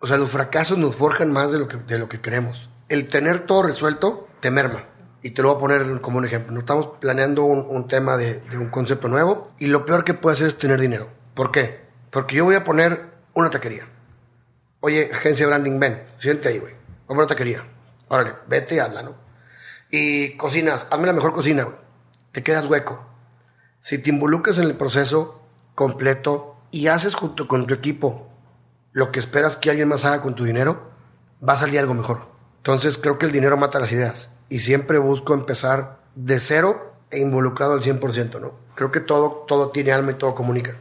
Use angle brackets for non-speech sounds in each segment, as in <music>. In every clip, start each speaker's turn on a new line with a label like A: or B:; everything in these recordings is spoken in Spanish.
A: O sea, los fracasos nos forjan más de lo que, de lo que queremos. El tener todo resuelto te merma. Y te lo voy a poner como un ejemplo. Nos estamos planeando un, tema de, un concepto nuevo y lo peor que puede hacer es tener dinero. ¿Por qué? Porque yo voy a poner una taquería. Oye, agencia de branding, ven, siente ahí, güey. Vamos a una taquería. Órale, vete y hazla, ¿no? Y cocinas, hazme la mejor cocina, güey. Te quedas hueco. Si te involucras en el proceso completo y haces junto con tu equipo lo que esperas que alguien más haga con tu dinero, va a salir algo mejor. Entonces creo que el dinero mata las ideas y siempre busco empezar de cero e involucrado al 100%, ¿no? Creo que todo, todo tiene alma y todo comunica.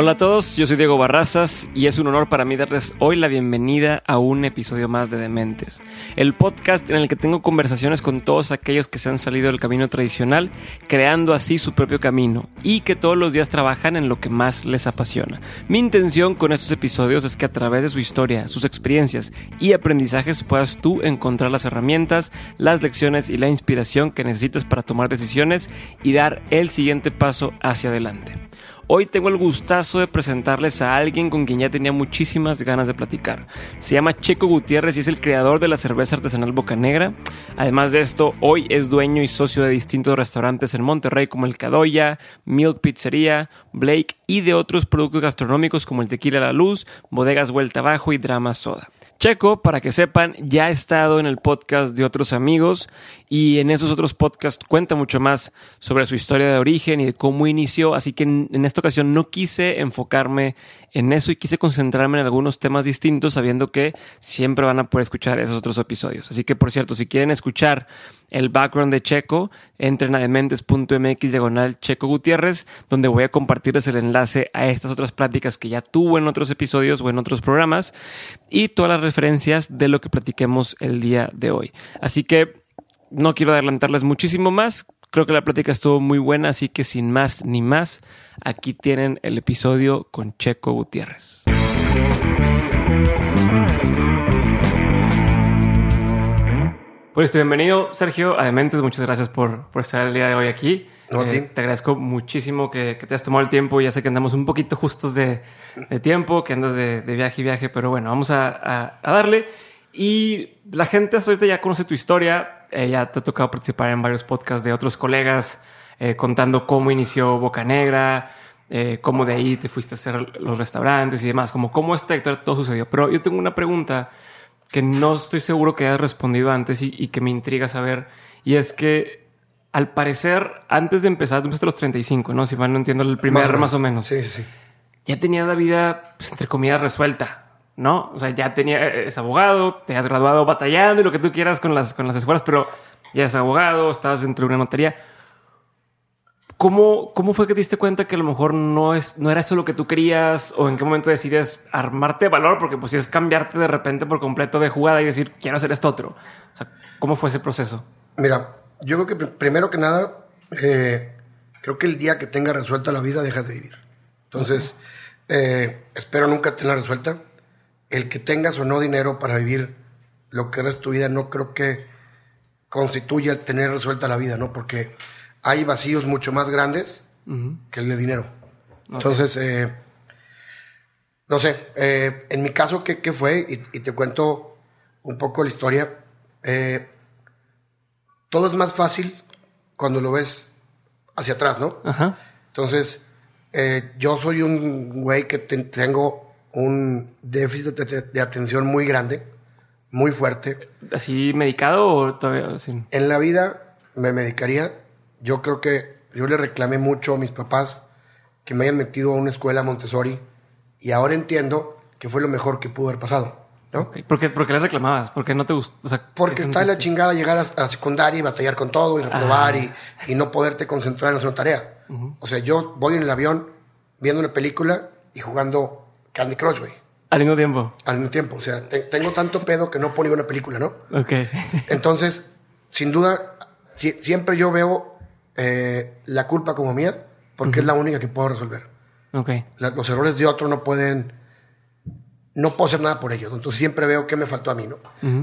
B: Hola a todos, yo soy Diego Barrazas y es un honor para mí darles hoy la bienvenida a un episodio más de Dementes, el podcast en el que tengo conversaciones con todos aquellos que se han salido del camino tradicional, creando así su propio camino y que todos los días trabajan en lo que más les apasiona. Mi intención con estos episodios es que a través de su historia, sus experiencias y aprendizajes puedas tú encontrar las herramientas, las lecciones y la inspiración que necesitas para tomar decisiones y dar el siguiente paso hacia adelante. Hoy tengo el gustazo de presentarles a alguien con quien ya tenía muchísimas ganas de platicar. Se llama Checo Gutiérrez y es el creador de la cerveza artesanal Boca Negra. Además de esto, hoy es dueño y socio de distintos restaurantes en Monterrey como el Cadoya, Milk Pizzería, Blake y de otros productos gastronómicos como el Tequila La Luz, Bodegas Vuelta Abajo y Drama Soda. Checo, para que sepan, ya ha estado en el podcast de otros amigos y en esos otros podcasts cuenta mucho más sobre su historia de origen y de cómo inició, así que en, esta ocasión no quise enfocarme en eso y quise concentrarme en algunos temas distintos sabiendo que siempre van a poder escuchar esos otros episodios. Así que, por cierto, si quieren escuchar el background de Checo, entren a dementes.mx diagonal Checo Gutiérrez, donde voy a compartirles el enlace a estas otras pláticas que ya tuvo en otros episodios o en otros programas y todas las referencias de lo que platiquemos el día de hoy. Así que no quiero adelantarles muchísimo más. Creo que la plática estuvo muy buena, así que sin más ni más, aquí tienen el episodio con Checo Gutiérrez. Pues bienvenido, Sergio. Además, muchas gracias por, estar el día de hoy aquí. Eh, te agradezco muchísimo que, te has tomado el tiempo. Ya sé que andamos un poquito justos de, tiempo, que andas de, viaje y viaje, pero bueno, vamos a, darle. Y la gente hasta ahorita ya conoce tu historia. Eh, ya te ha tocado participar en varios podcasts de otros colegas eh, contando cómo inició Boca Negra, cómo de ahí te fuiste a hacer los restaurantes y demás, como cómo esta historia todo sucedió. Pero yo tengo una pregunta que no estoy seguro que hayas respondido antes y, que me intriga saber. Y es que, al parecer, antes de empezar, tú empezaste a los 35, ¿no? Si mal no entiendo, el primer más, o menos.
A: Sí, sí, sí.
B: Ya tenía la vida, pues, entre comillas, resuelta, ¿no? O sea, ya tenía, es abogado, te has graduado batallando y lo que tú quieras con las, con las escuelas, pero ya es abogado, estabas dentro de una notaría. ¿Cómo, ¿Cómo fue que te diste cuenta que a lo mejor no, es, no era eso lo que tú querías? ¿O en qué momento decides armarte de valor? Porque pues si es cambiarte de repente por completo de jugada y decir, quiero hacer esto otro. O sea, ¿cómo fue ese proceso?
A: Mira, yo creo que primero que nada, eh, creo que el día que tenga resuelta la vida, dejas de vivir. Entonces, eh, espero nunca tenerla resuelta. El que tengas o no dinero para vivir lo que eres tu vida, no creo que constituya tener resuelta la vida, ¿no? Porque hay vacíos mucho más grandes que el de dinero. Entonces, eh, no sé, eh, en mi caso, ¿qué, fue? Y, te cuento un poco la historia. Eh, todo es más fácil cuando lo ves hacia atrás, ¿no? Entonces, yo soy un güey que tengo un déficit de, atención muy grande, muy fuerte.
B: ¿Así medicado o todavía?
A: En la vida me medicaría yo creo que yo le reclamé mucho a mis papás que me hayan metido a una escuela Montessori y ahora entiendo que fue lo mejor que pudo haber pasado. ¿No?
B: ¿Por, qué, le reclamabas? ¿Por qué no te gustó?
A: Porque está en la chingada llegar a, la secundaria y batallar con todo y reprobar y, no poderte concentrar en una tarea. O sea, yo voy en el avión viendo una película y jugando Candy Crush, güey.
B: Al mismo tiempo.
A: Al mismo tiempo. O sea, te- tengo tanto pedo que no puedo ni ver una película, ¿no?
B: Ok.
A: Entonces, sin duda, si- siempre yo veo eh, la culpa como mía porque es la única que puedo resolver.
B: ok.
A: La- los errores de otro no pueden. No puedo hacer nada por ellos. ¿no? Entonces siempre veo qué me faltó a mí, ¿no?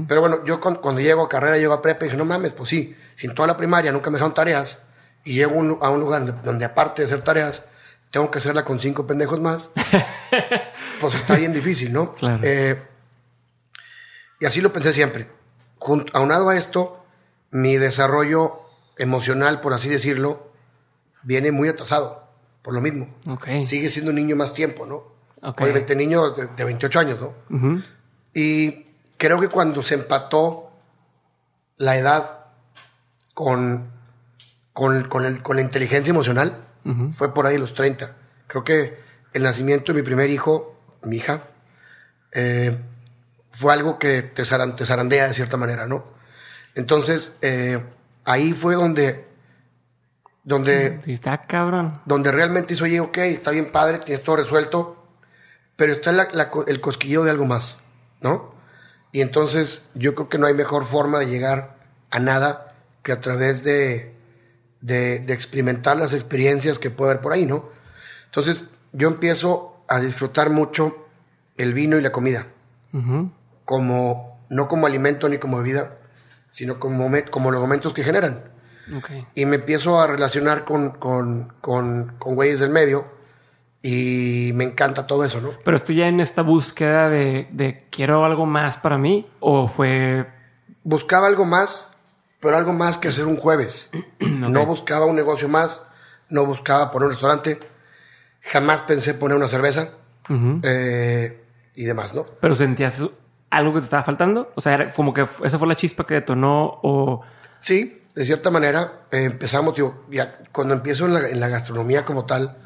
A: Pero bueno, yo con- cuando llego a carrera, llego a prepa y dije, no mames, pues sí, si en toda la primaria nunca me dejaron tareas y llego a un lu- a un lugar donde, donde aparte de hacer tareas, tengo que hacerla con cinco pendejos más, <laughs> pues está bien difícil, ¿no?
B: Claro.
A: Eh, y así lo pensé siempre. Jun- aunado a esto, mi desarrollo emocional, por así decirlo, viene muy atrasado, por lo mismo.
B: Ok.
A: Sigue siendo un niño más tiempo, ¿no?
B: Ok.
A: Obviamente niño de, de 28 años, ¿no? Y creo que cuando se empató la edad con, con, con el- con la inteligencia emocional, fue por ahí los 30. Creo que el nacimiento de mi primer hijo, mi hija, eh, fue algo que te, zaran- te zarandea de cierta manera, ¿no? Entonces, eh, ahí fue donde, donde
B: Sí, está cabrón.
A: donde realmente hizo, oye, ok, está bien padre, tienes todo resuelto, pero está la- la co- el cosquillo de algo más, ¿no? Y entonces yo creo que no hay mejor forma de llegar a nada que a través de, de, de experimentar las experiencias que puede haber por ahí, ¿no? Entonces yo empiezo a disfrutar mucho el vino y la comida, como, no como alimento ni como bebida, sino como, como los momentos que generan y me empiezo a relacionar con, con, con, con güeyes del medio y me encanta todo eso, ¿no?
B: Pero estoy ya en esta búsqueda de, de quiero algo más para mí o fue...
A: Buscaba algo más, pero algo más que hacer un jueves. <clears throat> No buscaba un negocio más, no buscaba poner un restaurante, jamás pensé poner una cerveza eh, y demás, ¿no?
B: Pero sentías algo que te estaba faltando. O sea, era como que esa fue la chispa que detonó o...
A: Sí, de cierta manera eh, empezamos, ya cuando empiezo en la, en la gastronomía como tal,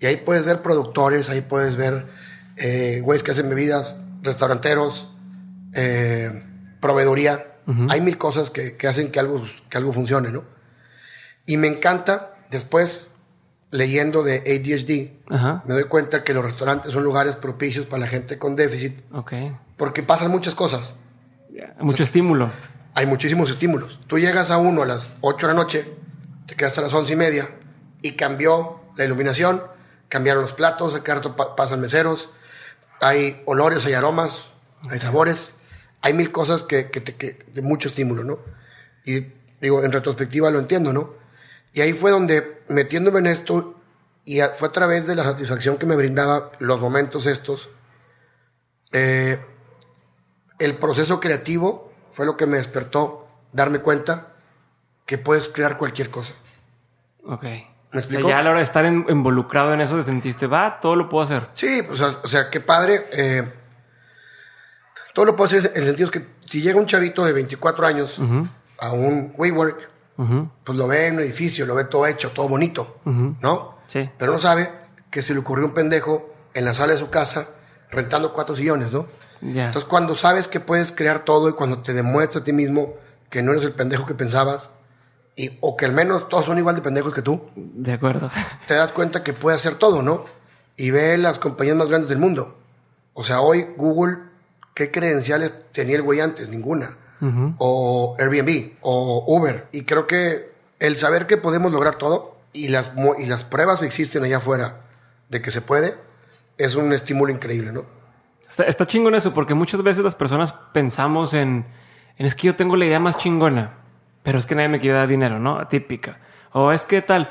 A: y ahí puedes ver productores, ahí puedes ver eh, güeyes que hacen bebidas, restauranteros, eh, proveeduría. Hay mil cosas que, que hacen que algo, que algo funcione, ¿no? Y me encanta, después, leyendo de ADHD,
B: Ajá.
A: me doy cuenta que los restaurantes son lugares propicios para la gente con déficit,
B: Ok.
A: porque pasan muchas cosas.
B: Mucho estímulo.
A: hay muchísimos estímulos. Tú llegas a uno a las 8 de la noche, te quedas hasta las 11 y media y cambió la iluminación, cambiaron los platos, acá rato pa- pasan meseros, hay olores, hay aromas, hay sabores, hay mil cosas que, que te- que- de mucho estímulo, ¿no? Y digo, en retrospectiva lo entiendo, ¿no? Y ahí fue donde, metiéndome en esto, y a- fue a través de la satisfacción que me brindaba los momentos estos, eh, el proceso creativo fue lo que me despertó darme cuenta que puedes crear cualquier cosa.
B: Ok.
A: ¿Me
B: O sea,
A: explico?
B: ya a la hora de estar en- involucrado en eso, te sentiste, va, todo lo puedo hacer.
A: Sí, o sea, o sea qué padre. eh, todo lo puedo hacer en el sentido que si llega un chavito de 24 años a un WeWork,
B: Ujú.
A: pues lo ve en un edificio, lo ve todo hecho, todo bonito, ¿no?
B: Sí.
A: Pero no sabe que se le ocurrió un pendejo en la sala de su casa rentando cuatro sillones, ¿no? Entonces, cuando sabes que puedes crear todo y cuando te demuestras a ti mismo que no eres el pendejo que pensabas, y, o que al menos todos son igual de pendejos que tú,
B: De acuerdo.
A: te das cuenta que puedes hacer todo, ¿no? Y ve las compañías más grandes del mundo. O sea, hoy Google, ¿qué credenciales tenía el güey antes? Ninguna. O Airbnb, o Uber. Y creo que el saber que podemos lograr todo y las, y las pruebas existen allá afuera de que se puede, es un estímulo increíble, ¿no?
B: Está, está chingón eso, porque muchas veces las personas pensamos en, en es que yo tengo la idea más chingona, pero es que nadie me quiere dar dinero, ¿no? Típica. O es que tal.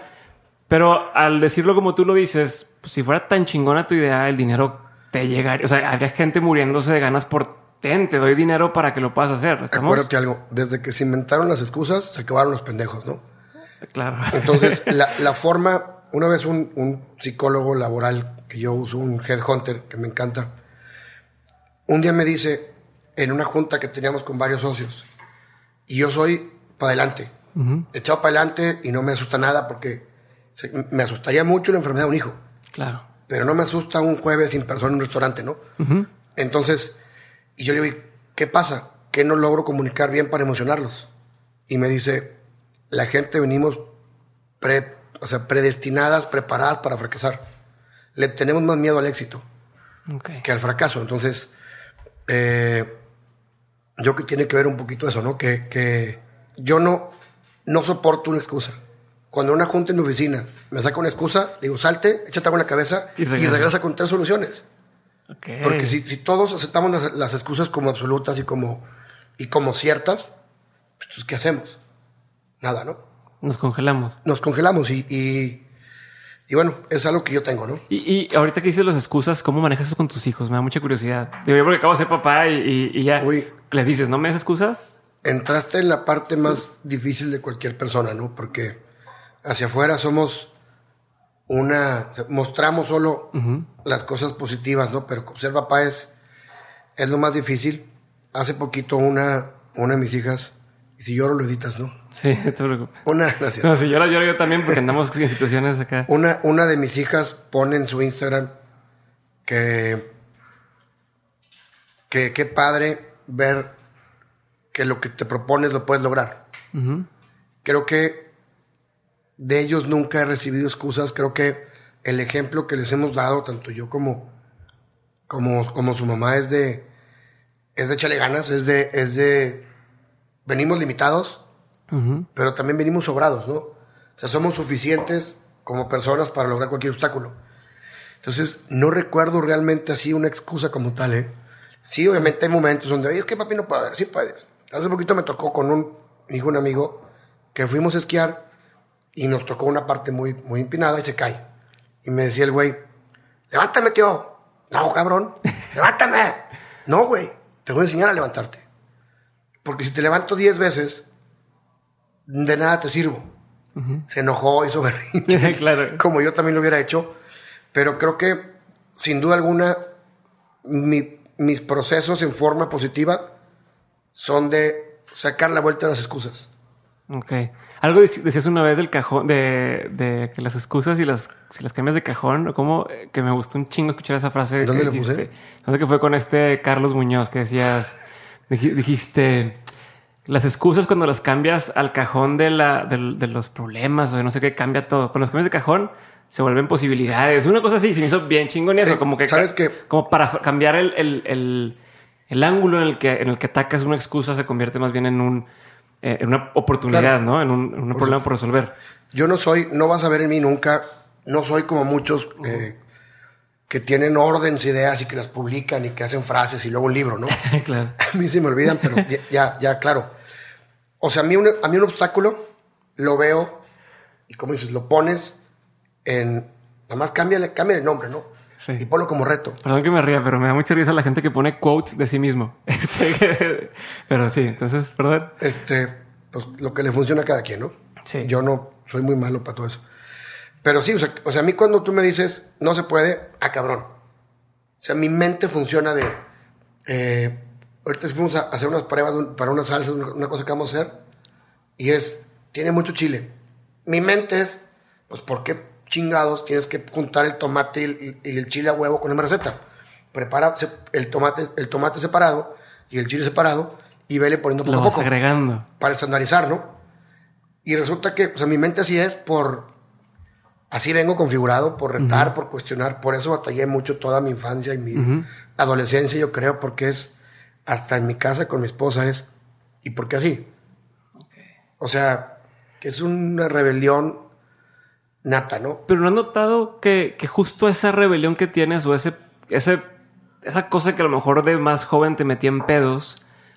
B: Pero al decirlo como tú lo dices, pues, si fuera tan chingona tu idea, el dinero te llegaría. O sea, habría gente muriéndose de ganas por ten, te doy dinero para que lo puedas hacer. ¿Estamos?
A: Acuérdate algo, desde que se inventaron las excusas, se acabaron los pendejos, ¿no?
B: Claro. <laughs>
A: Entonces, la, la forma, una vez un, un psicólogo laboral que yo uso, un headhunter, que me encanta, un día me dice, en una junta que teníamos con varios socios, y yo soy para adelante, echado para adelante y no me asusta nada porque se- me asustaría mucho la enfermedad de un hijo,
B: claro.
A: pero no me asusta un jueves sin persona en un restaurante, ¿no? Entonces, y yo le digo, ¿qué pasa? Que no logro comunicar bien para emocionarlos. Y me dice, la gente venimos pre, o sea, predestinadas, preparadas para fracasar. Le tenemos más miedo al éxito que al fracaso. Entonces, eh, yo que tiene que ver un poquito eso, ¿no? Que, que yo no, no soporto una excusa. Cuando una junta en mi oficina me saca una excusa, digo, salte, échate agua en la cabeza
B: Y
A: y
B: regresa.
A: regresa, con tres soluciones. Porque si, si todos aceptamos las, las excusas como absolutas y como, y como ciertas, pues, ¿qué hacemos? Nada, ¿no?
B: Nos congelamos.
A: Nos congelamos y, y, y bueno, es algo que yo tengo, ¿no?
B: Y, y ahorita que dices las excusas, ¿cómo manejas eso con tus hijos? Me da mucha curiosidad. Digo, yo porque acabo de ser papá y, y- y ya
A: Uy.
B: les dices, ¿no me das excusas?
A: Entraste en la parte más difícil de cualquier persona, ¿no? Porque hacia afuera somos una, mostramos solo las cosas positivas, ¿no? Pero ser papá es, es lo más difícil. Hace poquito una, una de mis hijas, y si lloro lo editas, ¿no?
B: Sí, <laughs> no te preocupes.
A: Una, gracias.
B: No, si lloro, lloro yo también porque andamos en situaciones acá.
A: Una, una de mis hijas pone en su Instagram que que qué padre ver que lo que te propones lo puedes lograr. Creo que de ellos nunca he recibido excusas. Creo que el ejemplo que les hemos dado, tanto yo como, como, como su mamá, es de, es de échale ganas, es de, es de, venimos limitados, pero también venimos sobrados, ¿no? O sea, somos suficientes como personas para lograr cualquier obstáculo. Entonces, no recuerdo realmente así una excusa como tal, ¿eh? Sí, obviamente hay momentos donde, oye, es que papi no puede ver, sí puedes. Hace poquito me tocó con un hijo, un amigo, que fuimos a esquiar y nos tocó una parte muy, muy empinada y se cae. Y me decía el güey, levántame, tío. No, cabrón, <laughs> levántame. No, güey, te voy a enseñar a levantarte. Porque si te levanto 10 veces, de nada te sirvo. Se enojó, hizo berrinche. <laughs>
B: Claro.
A: Como yo también lo hubiera hecho. Pero creo que, sin duda alguna, mi- mis procesos en forma positiva son de sacar la vuelta a las excusas.
B: Ok. Algo dec- decías una vez del cajón, de, de que las excusas y las, si las cambias de cajón, como eh, que me gustó un chingo escuchar esa frase.
A: ¿Dónde
B: que
A: la puse?
B: No sé qué fue con este Carlos Muñoz que decías, dij- dijiste, las excusas cuando las cambias al cajón de, la, del- de los problemas o de no sé qué, cambia todo. Con los cambios de cajón se vuelven posibilidades. Una cosa así, se me hizo bien chingón eso,
A: Sí,
B: como que
A: ¿sabes qué?
B: como para cambiar el, el- el- el ángulo en el que en el que atacas una excusa se convierte más bien en un eh, en una oportunidad,
A: Claro.
B: ¿no? En un, en un problema por resolver.
A: Yo no soy, no vas a ver en mí nunca, no soy como muchos eh, que tienen órdenes, ideas y que las publican y que hacen frases y luego un libro, ¿no? <laughs>
B: claro.
A: A mí se me olvidan, pero ya, ya, ya, claro. O sea, a mí, un, a mí un obstáculo lo veo y como dices, lo pones en... Nada más cámbiale, cámbiale el nombre, ¿no?
B: Sí.
A: Y ponlo como reto.
B: Perdón que me ría, pero me da mucha risa la gente que pone quotes de sí mismo. <laughs> Este, pero sí, entonces, perdón.
A: Este, pues lo que le funciona a cada quien, ¿no?
B: Sí.
A: Yo no soy muy malo para todo eso. Pero sí, o sea, o sea, a mí cuando tú me dices no se puede, ah, cabrón. O sea, mi mente funciona de. eh, ahorita fuimos a hacer unas pruebas para una salsa, una, una cosa que vamos a hacer, y es, tiene mucho chile. Mi mente es, pues, ¿por qué chingados tienes que juntar el tomate y el, y el chile a huevo con una receta? Prepara el tomate, el tomate separado y el chile separado y vele poniendo poco
B: Lo
A: a
B: vas
A: poco
B: agregando.
A: para estandarizar, ¿no? Y resulta que, o sea, mi mente así es por... Así vengo configurado, por retar, por cuestionar. Por eso batallé mucho toda mi infancia y mi adolescencia, yo creo, porque es... Hasta en mi casa con mi esposa es... ¿Y por qué así? O sea, que es una rebelión nata, ¿no?
B: Pero no has notado que, que justo esa rebelión que tienes o ese, ese, esa cosa que a lo mejor de más joven te metía en pedos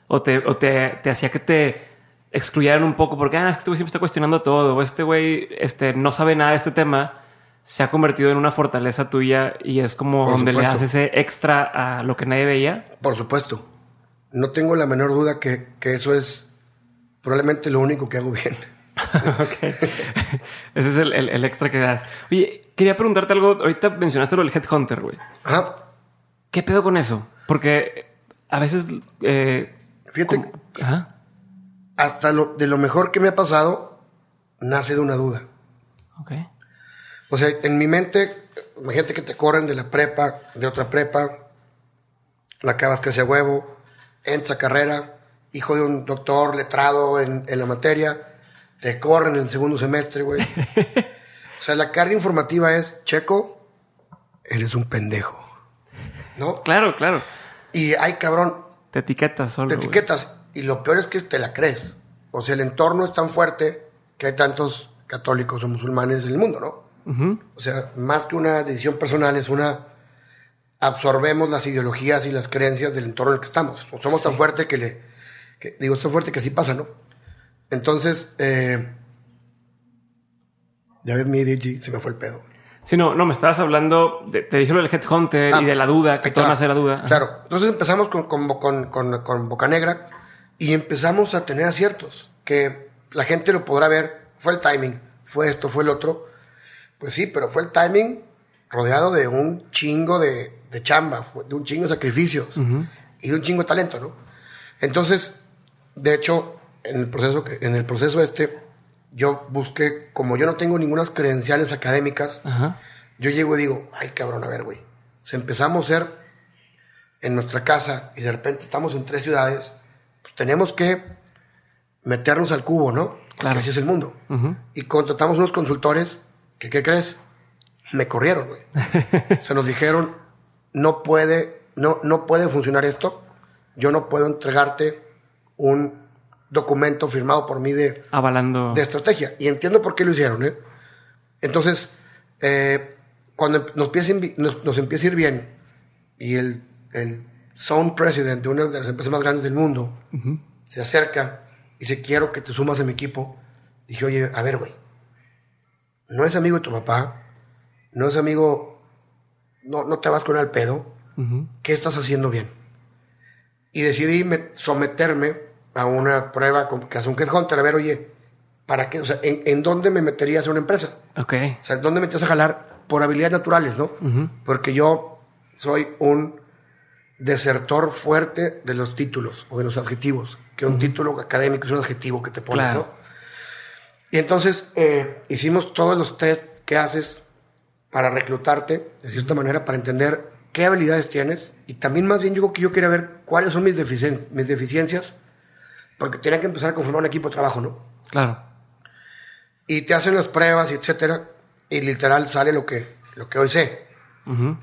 B: o te, o te, te hacía que te excluyeran un poco porque ah, es que este güey siempre está cuestionando todo o este güey este, no sabe nada de este tema, se ha convertido en una fortaleza tuya y es como
A: Por
B: donde le das ese extra a lo que nadie veía.
A: Por supuesto. No tengo la menor duda que, que eso es probablemente lo único que hago bien. <laughs>
B: Ok. Ese es el, el- el extra que das. Oye, quería preguntarte algo. Ahorita mencionaste lo del Headhunter, güey.
A: Ajá.
B: ¿Qué pedo con eso? Porque a veces. eh,
A: Fíjate,
B: Ajá.
A: hasta lo, de lo mejor que me ha pasado, nace de una duda.
B: Ok.
A: O sea, en mi mente, imagínate que te corren de la prepa, de otra prepa, la acabas casi a huevo, entras a carrera, hijo de un doctor letrado en, en la materia, te corren en el segundo semestre, güey. <laughs> sea, la carga informativa es, Checo, eres un pendejo. ¿No?
B: Claro, claro.
A: Y, ay, cabrón,
B: Te etiquetas solo.
A: te etiquetas. Y lo peor es que te la crees. O sea, el entorno es tan fuerte que hay tantos católicos o musulmanes en el mundo, ¿no? O sea, más que una decisión personal, es una. Absorbemos las ideologías y las creencias del entorno en el que estamos. O somos tan fuerte que le. que- digo, es tan fuerte que así pasa, ¿no? Entonces, eh, ya ves mi ADHD, se me fue el pedo.
B: Sí, no, no, me estabas hablando, de- te dije lo del Headhunter
A: Ah,
B: y de la duda, que van a la duda.
A: Claro. Entonces empezamos con, con, con, con- con Boca Negra y empezamos a tener aciertos. Que la gente lo podrá ver. Fue el timing, fue esto, fue el otro. Pues sí, pero fue el timing rodeado de un chingo de, de chamba, de un chingo de sacrificios y de un chingo de talento, ¿no? Entonces, de hecho, en el proceso, que- en el proceso este, yo busqué, como yo no tengo ninguna credenciales académicas,
B: Ajá.
A: yo llego y digo, ay cabrón, a ver, güey. Si empezamos a ser en nuestra casa y de repente estamos en tres ciudades, pues tenemos que meternos al cubo, ¿no? Porque
B: Claro.
A: así es el mundo. Y contratamos unos consultores que, ¿qué crees? Me corrieron, güey. <laughs> Se nos dijeron, no puede, no, no puede funcionar esto. Yo no puedo entregarte un documento firmado por mí de,
B: Avalando.
A: de estrategia. Y entiendo por qué lo hicieron, ¿eh? Entonces, eh, cuando nos empieza, nos, nos empieza a ir bien y el, el Zone President de una de las empresas más grandes del mundo se acerca y dice, quiero que te sumas a mi equipo, dije, oye, a ver, güey, no es amigo de tu papá, no es amigo, no, no te vas con al pedo,
B: Ujú.
A: ¿qué estás haciendo bien? Y decidí me- someterme a una prueba con- que hace un headhunter, a ver, oye, ¿para qué? O sea, ¿en, en dónde me meterías a una empresa?
B: Ok.
A: O sea, ¿dónde me metías a jalar? Por habilidades naturales, ¿no? Porque yo soy un desertor fuerte de los títulos o de los adjetivos, que un título académico es un adjetivo que te pones,
B: Claro.
A: ¿no? Y entonces eh, hicimos todos los tests que haces para reclutarte, de cierta manera, para entender qué habilidades tienes. Y también más bien yo creo que yo quería ver cuáles son mis, deficien- mis deficiencias, porque tenía que empezar a conformar un equipo de trabajo, ¿no?
B: Claro.
A: Y te hacen las pruebas y etcétera, y literal sale lo que, lo que hoy sé.
B: Ujú.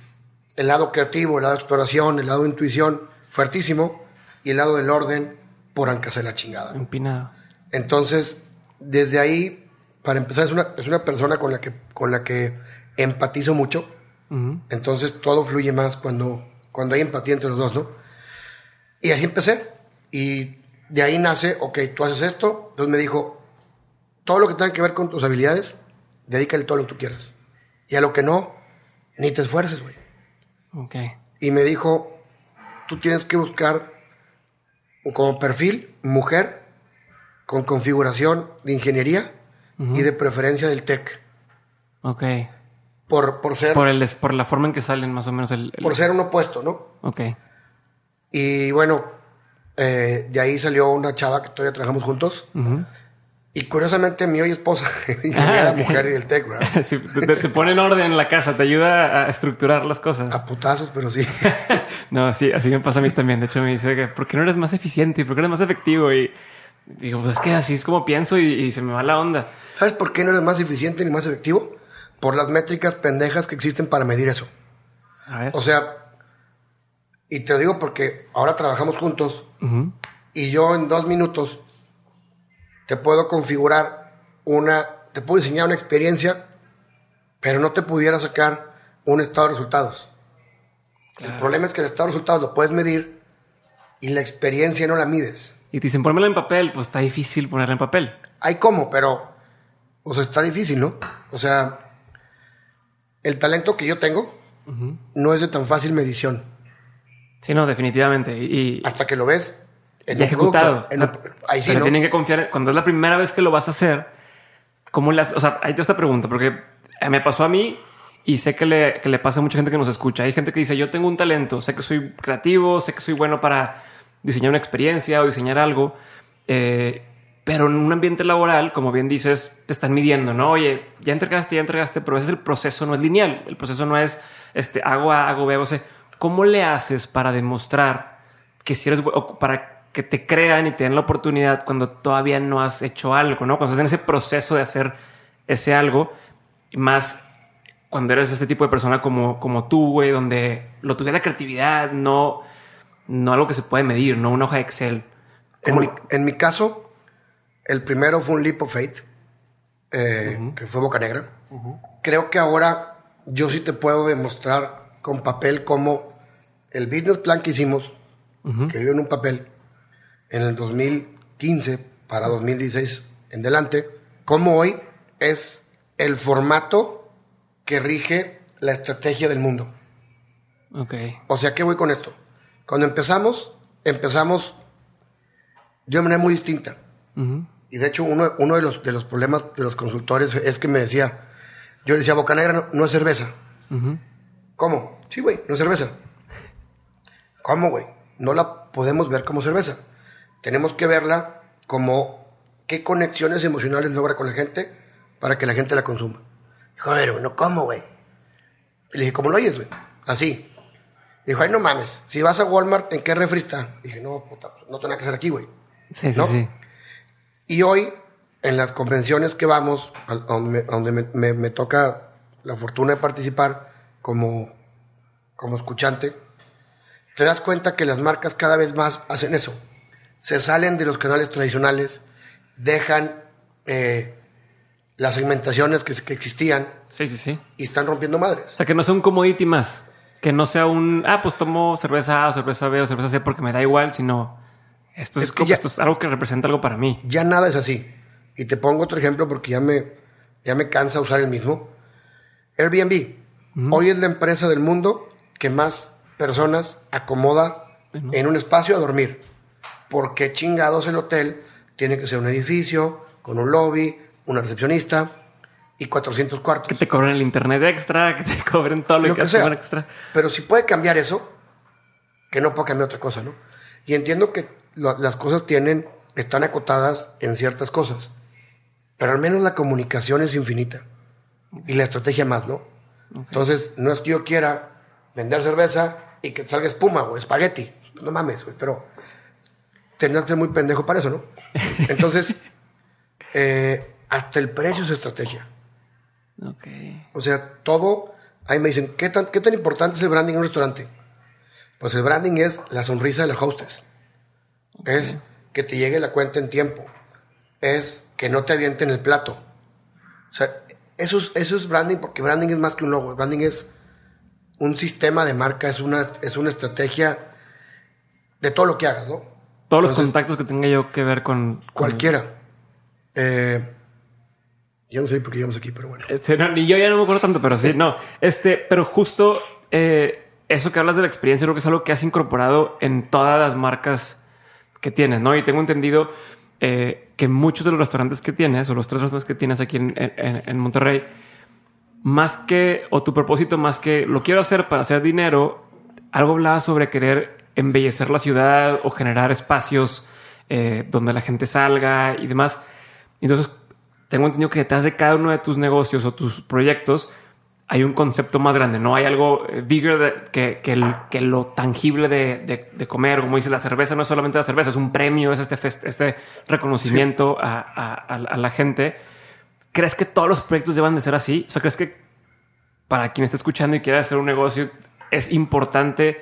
A: El lado creativo, el lado de exploración, el lado de intuición, fuertísimo, y el lado del orden, por ancasar la chingada. ¿no?
B: Empinado.
A: Entonces, desde ahí, para empezar, es una, es una persona con la que, con la que empatizo mucho.
B: Ujú.
A: Entonces todo fluye más cuando, cuando hay empatía entre los dos, ¿no? Y así empecé. Y de ahí nace, ok, tú haces esto. Entonces me dijo, todo lo que tenga que ver con tus habilidades, dedícale todo lo que tú quieras. Y a lo que no, ni te esfuerces, güey.
B: Ok.
A: Y me dijo, tú tienes que buscar como perfil mujer con configuración de ingeniería y de preferencia del tech.
B: Ok.
A: Por, por, ser,
B: Por,
A: por,
B: el, por la forma en que salen más o menos el... el-
A: ser un opuesto, ¿no?
B: Ok.
A: Y bueno, eh, de ahí salió una chava que todavía trabajamos juntos.
B: Ujú.
A: Y curiosamente, mi hoy esposa, <laughs> ingeniera
B: Ah, ok.
A: mujer y del tech, ¿verdad? <laughs>
B: Sí, te, te pone en orden en la casa, te ayuda a estructurar las cosas.
A: A putazos, pero sí. <laughs>
B: No, sí, así me pasa a mí también. De hecho, me dice que ¿por qué no eres más eficiente? ¿Por qué eres más efectivo? Y digo, pues es que así es como pienso y, y se me va la onda.
A: ¿Sabes por qué no eres más eficiente ni más efectivo? Por las métricas pendejas que existen para medir eso.
B: A ver.
A: O sea, y te lo digo porque ahora trabajamos juntos
B: Ujú.
A: y yo en dos minutos te puedo configurar una, te puedo diseñar una experiencia, pero no te pudiera sacar un estado de resultados. El problema es que el estado de resultados lo puedes medir y la experiencia no la mides.
B: Y te dicen, pónmelo en papel. Pues está difícil ponerla en papel.
A: Hay cómo, pero, o sea, está difícil, ¿no? O sea, el talento que yo tengo no es de tan fácil medición.
B: Sí, no, definitivamente. Y,
A: Hasta que lo ves en
B: ejecutado.
A: producto, en un- ahí sí,
B: Pero
A: ¿no?
B: tienen que confiar. Cuando es la primera vez que lo vas a hacer, ¿cómo haces? O sea, ahí te esta pregunta, porque eh, me pasó a mí y sé que le, que le pasa a mucha gente que nos escucha. Hay gente que dice, yo tengo un talento, sé que soy creativo, sé que soy bueno para diseñar una experiencia o diseñar algo, eh, pero en un ambiente laboral, como bien dices, te están midiendo, ¿no? Oye, ya entregaste, ya entregaste, pero ese es el proceso, no es lineal. El proceso no es, este, hago A, hago B, hago C. ¿Cómo le haces para demostrar que si eres o para que te crean y te den la oportunidad cuando todavía no has hecho algo, ¿no? Cuando estás en ese proceso de hacer ese algo, Y más cuando eres este tipo de persona como, como tú, güey, donde lo tuve la creatividad, no, no algo que se puede medir, no una hoja de Excel.
A: En mi, en mi, caso, el primero fue un leap of faith, eh, que fue Boca Negra. Creo que ahora yo sí te puedo demostrar con papel cómo el business plan que hicimos, que vio en un papel, en el 2015 para 2016 en delante, como hoy es el formato que rige la estrategia del mundo.
B: Ok.
A: O sea, ¿qué voy con esto? Cuando empezamos, empezamos de una manera muy distinta. Y de hecho, uno, uno de, los, de los problemas de los consultores es que me decía, yo le decía, Boca Negra no, es cerveza. ¿Cómo? Sí, güey, no es cerveza. ¿Cómo, güey? No la podemos ver como cerveza. Tenemos que verla como qué conexiones emocionales logra con la gente para que la gente la consuma. Dijo, a ver, no, ¿cómo, güey? Le dije, ¿cómo lo oyes, güey? Así. Dijo, ay, no mames, si vas a Walmart, ¿en qué refri está? Dije, no, puta, no tengo que hacer aquí, güey.
B: Sí, sí, sí.
A: Y hoy, en las convenciones que vamos, a donde, me, toca la fortuna de participar como, como escuchante, te das cuenta que las marcas cada vez más hacen eso. Se salen de los canales tradicionales, dejan eh, las segmentaciones que, que, existían.
B: Sí, sí, sí.
A: Y están rompiendo madres.
B: O sea, que no sea un commodity más. Que no sea un, ah, pues tomo cerveza A o cerveza B o cerveza C porque me da igual, sino esto es, esto es algo que representa algo para mí.
A: Ya nada es así. Y te pongo otro ejemplo porque ya me, ya me cansa usar el mismo. Airbnb. Hoy es la empresa del mundo que más personas acomoda en un espacio a dormir. Porque chingados el hotel tiene que ser un edificio con un lobby, una recepcionista y 400 cuartos.
B: Que te cobren el internet extra, que te <laughs> cobren todo lo, que, sea. extra.
A: Pero si puede cambiar eso, que no puede cambiar otra cosa, ¿no? Y entiendo que las cosas tienen, están acotadas en ciertas cosas, pero al menos la comunicación es infinita y la estrategia más, ¿no? Entonces, no es que yo quiera vender cerveza y que salga espuma o espagueti, no mames, güey, pero tendrás que ser muy pendejo para eso, ¿no? <laughs> Entonces, eh, hasta el precio es estrategia. O sea, todo, ahí me dicen, ¿qué tan, ¿qué tan importante es el branding en un restaurante? Pues el branding es la sonrisa de la hostess. Es que te llegue la cuenta en tiempo. Es que no te avienten el plato. O sea, eso es, eso es branding porque branding es más que un logo. Branding es un sistema de marca, es una, es una estrategia de todo lo que hagas, ¿no?
B: Todos los contactos que tenga yo que ver con...
A: Cualquiera. Eh, ya no sé por qué llegamos aquí, pero bueno.
B: Este, ni yo ya no me acuerdo tanto, pero sí, no. Este, pero justo eh, eso que hablas de la experiencia, creo que es algo que has incorporado en todas las marcas que tienes, ¿no? Y tengo entendido eh, que muchos de los restaurantes que tienes, o los tres restaurantes que tienes aquí en, Monterrey, más que, o tu propósito más que lo quiero hacer para hacer dinero, algo hablaba sobre querer embellecer la ciudad o generar espacios eh, donde la gente salga y demás. Entonces, tengo entendido que detrás de cada uno de tus negocios o tus proyectos hay un concepto más grande, ¿no? Hay algo eh, bigger que, que, lo tangible de, comer, como dice la cerveza, no es solamente la cerveza, es un premio, es este, este reconocimiento a, la gente. ¿Crees que todos los proyectos deban de ser así? O sea, ¿crees que para quien está escuchando y quiera hacer un negocio es importante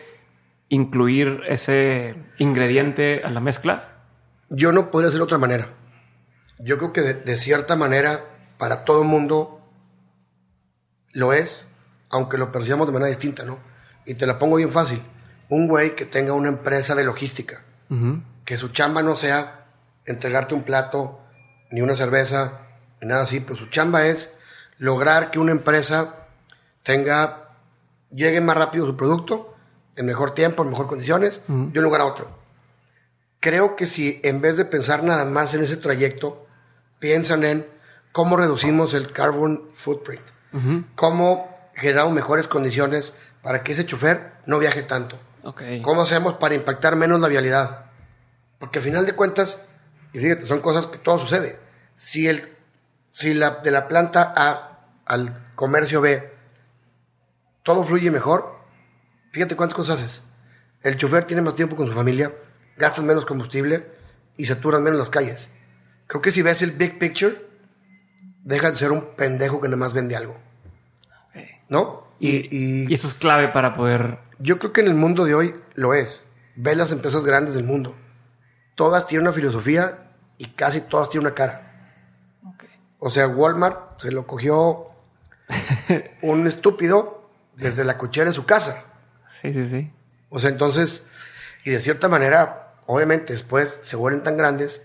B: incluir ese ingrediente a la mezcla?
A: Yo no podría hacer de otra manera. Yo creo que de, de cierta manera, para todo el mundo, lo es, aunque lo percibamos de manera distinta, ¿no? Y te la pongo bien fácil. Un güey que tenga una empresa de logística, que su chamba no sea entregarte un plato, ni una cerveza, ni nada así, pues su chamba es lograr que una empresa tenga, llegue más rápido su producto, en mejor tiempo, en mejor condiciones, de un lugar a otro. Creo que si en vez de pensar nada más en ese trayecto, piensan en cómo reducimos el carbon footprint cómo generamos mejores condiciones para que ese chofer no viaje tanto. ¿Cómo hacemos para impactar menos la vialidad? Porque al final de cuentas, y fíjate, son cosas que todo sucede. Si, el, si la, de la planta A al comercio B todo fluye mejor, fíjate cuántas cosas haces. El chofer tiene más tiempo con su familia, gastas menos combustible y saturan menos las calles. Creo que si ves el big picture, deja de ser un pendejo que nada más vende algo. ¿No?
B: Y, y, eso es clave para poder...
A: Yo creo que en el mundo de hoy lo es. Ve las empresas grandes del mundo. Todas tienen una filosofía y casi todas tienen una cara. O sea, Walmart se lo cogió <laughs> un estúpido desde la cochera de su casa.
B: Sí, sí, sí.
A: O sea, entonces, y de cierta manera, obviamente después se vuelven tan grandes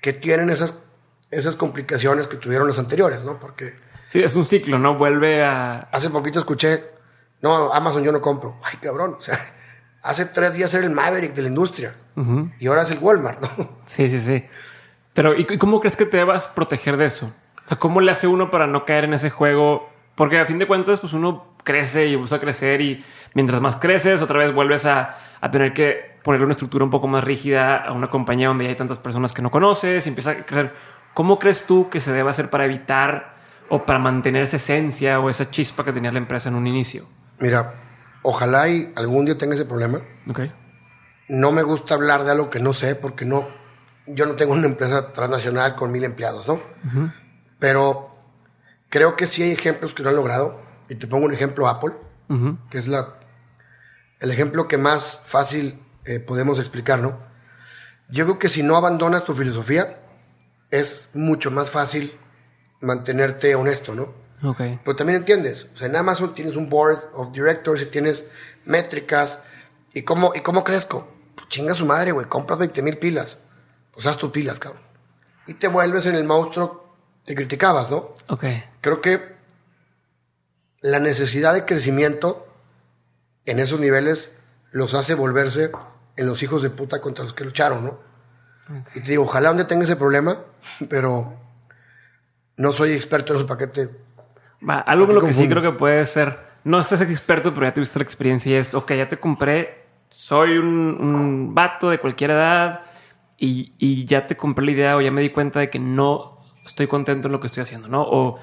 A: que tienen esas, esas complicaciones que tuvieron los anteriores, ¿no? Porque...
B: Sí, es un ciclo, ¿no? Vuelve a...
A: Hace poquito escuché, no, Amazon yo no compro. Ay, cabrón, o sea, hace tres días era el Maverick de la industria y ahora es el Walmart, ¿no?
B: Sí, sí, sí. Pero, ¿y cómo crees que te vas a proteger de eso? O sea, ¿cómo le hace uno para no caer en ese juego? Porque a fin de cuentas, pues uno crece y busca crecer y mientras más creces, otra vez vuelves a, a tener que poner una estructura un poco más rígida a una compañía donde hay tantas personas que no conoces y empieza a crecer. ¿Cómo crees tú que se debe hacer para evitar o para mantener esa esencia o esa chispa que tenía la empresa en un inicio?
A: Mira, ojalá y algún día tenga ese problema.
B: Okay.
A: No me gusta hablar de algo que no sé porque no, yo no tengo una empresa transnacional con mil empleados, ¿no? Pero creo que sí hay ejemplos que lo han logrado. Y te pongo un ejemplo Apple, que es la, el ejemplo que más fácil eh, podemos explicar, ¿no? Yo creo que si no abandonas tu filosofía, es mucho más fácil mantenerte honesto, ¿no?
B: Ok.
A: Pero también entiendes, o sea, en Amazon tienes un board of directors y tienes métricas. ¿Y cómo, y cómo crezco? Pues chinga su madre, güey, compras 20 mil pilas. Pues haz tus pilas, cabrón. Y te vuelves en el monstruo que criticabas, ¿no?
B: Ok.
A: Creo que la necesidad de crecimiento en esos niveles los hace volverse en los hijos de puta contra los que lucharon, ¿no? Y te digo, ojalá donde tenga ese problema, <laughs> pero no soy experto en ese paquete.
B: Va, algo lo que sí creo que puede ser, no estás experto, pero ya tuviste la experiencia y es, ok, ya te compré, soy un, un vato de cualquier edad y, y, ya te compré la idea o ya me di cuenta de que no estoy contento en lo que estoy haciendo, ¿no? O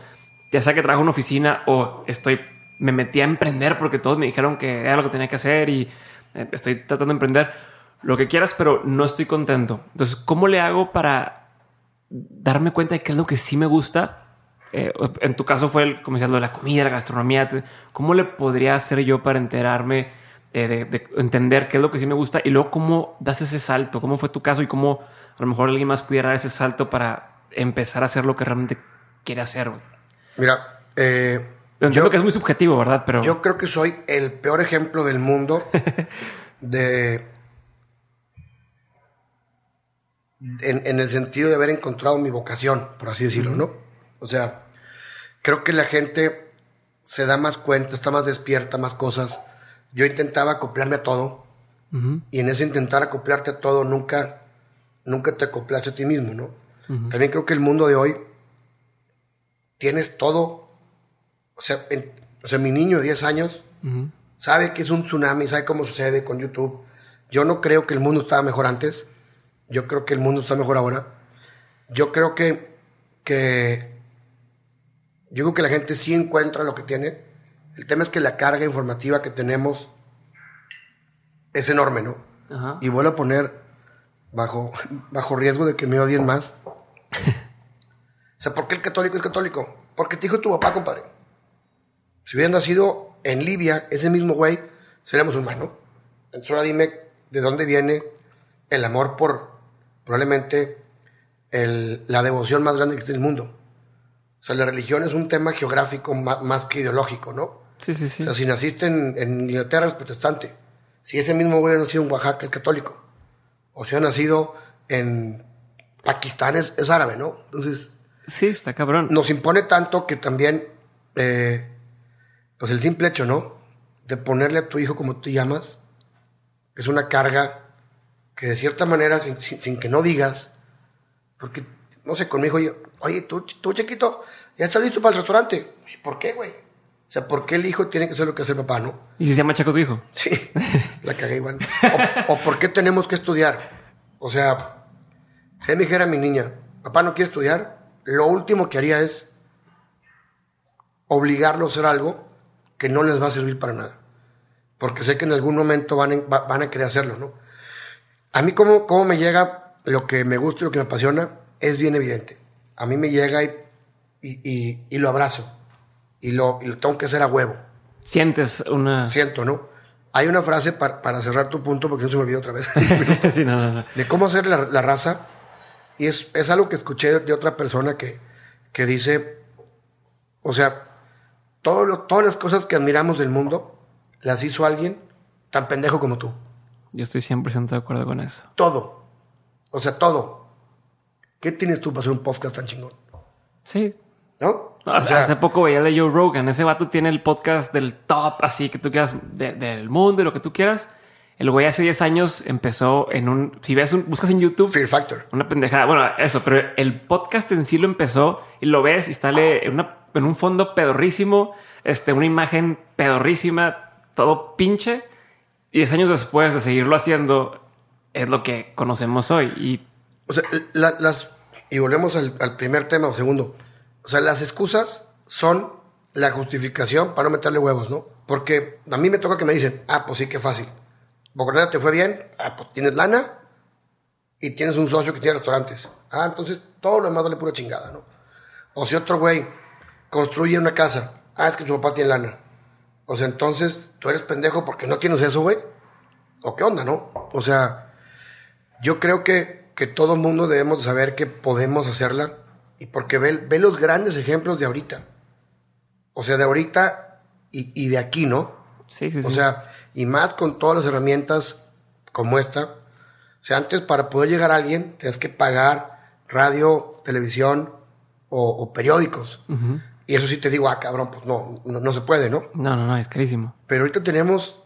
B: ya sea que trabajo en una oficina o estoy, me metí a emprender porque todos me dijeron que era lo que tenía que hacer y eh, estoy tratando de emprender lo que quieras, pero no estoy contento. Entonces, ¿cómo le hago para darme cuenta de qué es lo que sí me gusta? Eh, en tu caso fue el comercial de la comida, la gastronomía. ¿Cómo le podría hacer yo para enterarme eh, de, de, entender qué es lo que sí me gusta y luego cómo das ese salto? ¿Cómo fue tu caso y cómo a lo mejor alguien más pudiera dar ese salto para empezar a hacer lo que realmente quiere hacer?
A: Mira, eh,
B: Entiendo que es muy subjetivo, ¿verdad? Pero
A: yo creo que soy el peor ejemplo del mundo <laughs> de en, en, el sentido de haber encontrado mi vocación, por así decirlo, ¿no? O sea, creo que la gente se da más cuenta, está más despierta, más cosas. Yo intentaba acoplarme a todo uh -huh. y en ese intentar acoplarte a todo nunca, nunca te acoplas a ti mismo, ¿no? Uh -huh. También creo que el mundo de hoy tienes todo o sea, en, o sea, mi niño de 10 años uh -huh. sabe que es un tsunami, sabe cómo sucede con YouTube. Yo no creo que el mundo estaba mejor antes. Yo creo que el mundo está mejor ahora. Yo creo que, que yo creo que la gente sí encuentra lo que tiene. El tema es que la carga informativa que tenemos es enorme, ¿no? -huh. Y vuelvo a poner bajo, bajo riesgo de que me odien más. <laughs> o sea, ¿por qué el católico es católico? Porque te dijo tu papá, compadre. Si hubiera nacido en Libia, ese mismo güey, sería musulmán, Entonces ahora dime de dónde viene el amor por probablemente el, la devoción más grande que existe en el mundo. O sea, la religión es un tema geográfico más, más que ideológico, ¿no?
B: Sí, sí, sí.
A: O sea, si naciste en, en Inglaterra es protestante. Si ese mismo güey ha nacido en Oaxaca es católico. O si ha nacido en Pakistán es, es árabe, ¿no? Entonces...
B: Sí, está cabrón.
A: Nos impone tanto que también... Eh, pues el simple hecho, ¿no? De ponerle a tu hijo como tú llamas, es una carga que de cierta manera, sin, sin, sin que no digas, porque, no sé, conmigo yo, oye, tú, tú chiquito, ya estás listo para el restaurante. ¿Por qué, güey? O sea, ¿por qué el hijo tiene que hacer lo que hace el papá, no?
B: ¿Y si se llama Chaco tu hijo?
A: Sí, la cagué igual. O, o, ¿por qué tenemos que estudiar? O sea, si me dijera mi niña, papá no quiere estudiar, lo último que haría es obligarlo a hacer algo que no les va a servir para nada. Porque sé que en algún momento van, en, van a querer hacerlo, ¿no? A mí cómo, cómo me llega lo que me gusta y lo que me apasiona es bien evidente. A mí me llega y y, y- y lo abrazo. Y lo, y lo tengo que hacer a huevo.
B: Sientes una...
A: Siento, ¿no? Hay una frase pa- para cerrar tu punto, porque no se me olvidó otra vez, <laughs>
B: sí, no, no, no.
A: de cómo hacer la, la raza. Y es, es algo que escuché de, de otra persona que, que dice, o sea, todo lo- todas las cosas que admiramos del mundo las hizo alguien tan pendejo como tú.
B: Yo estoy 100% de acuerdo con eso.
A: Todo. O sea, todo. ¿Qué tienes tú para hacer un podcast tan chingón?
B: Sí.
A: ¿No?
B: No,
A: O
B: hace,
A: sea,
B: hace poco veía de Joe Rogan. Ese vato tiene el podcast del top, así que tú quieras, de- del mundo y lo que tú quieras. El güey hace 10 años empezó en un... Si ves, un, buscas en YouTube...
A: Fear Factor.
B: Una pendejada. Bueno, eso, pero el podcast en sí lo empezó y lo ves y sale en, una, en un fondo pedorrísimo, este, una imagen pedorrísima, todo pinche. Y 10 años después de seguirlo haciendo, es lo que conocemos hoy. Y
A: O sea, la- las. Y volvemos al, primer tema o segundo. O sea, las excusas son la justificación para no meterle huevos, ¿no? Porque a mí me toca que me dicen, ah, pues sí, qué fácil. Bocanera te fue bien, ah, pues tienes lana y tienes un socio que tiene restaurantes. Ah, entonces todo lo demás vale pura chingada, ¿no? O si otro güey construye una casa, ah, es que su papá tiene lana. O sea, entonces tú eres pendejo porque no tienes eso, güey. ¿O qué onda, no? O sea, yo creo que, que todo mundo debemos de saber que podemos hacerla y porque ve, ve los grandes ejemplos de ahorita. O sea, de ahorita y, y de aquí, ¿no?
B: sí, sí, sí.
A: O sea, y más con todas las herramientas como esta. O sea, antes para poder llegar a alguien tenías que pagar radio, televisión o, o periódicos. Y eso sí te digo, ah, cabrón, pues no, no, no se puede, ¿no?
B: no, no, no, es carísimo.
A: Pero ahorita tenemos,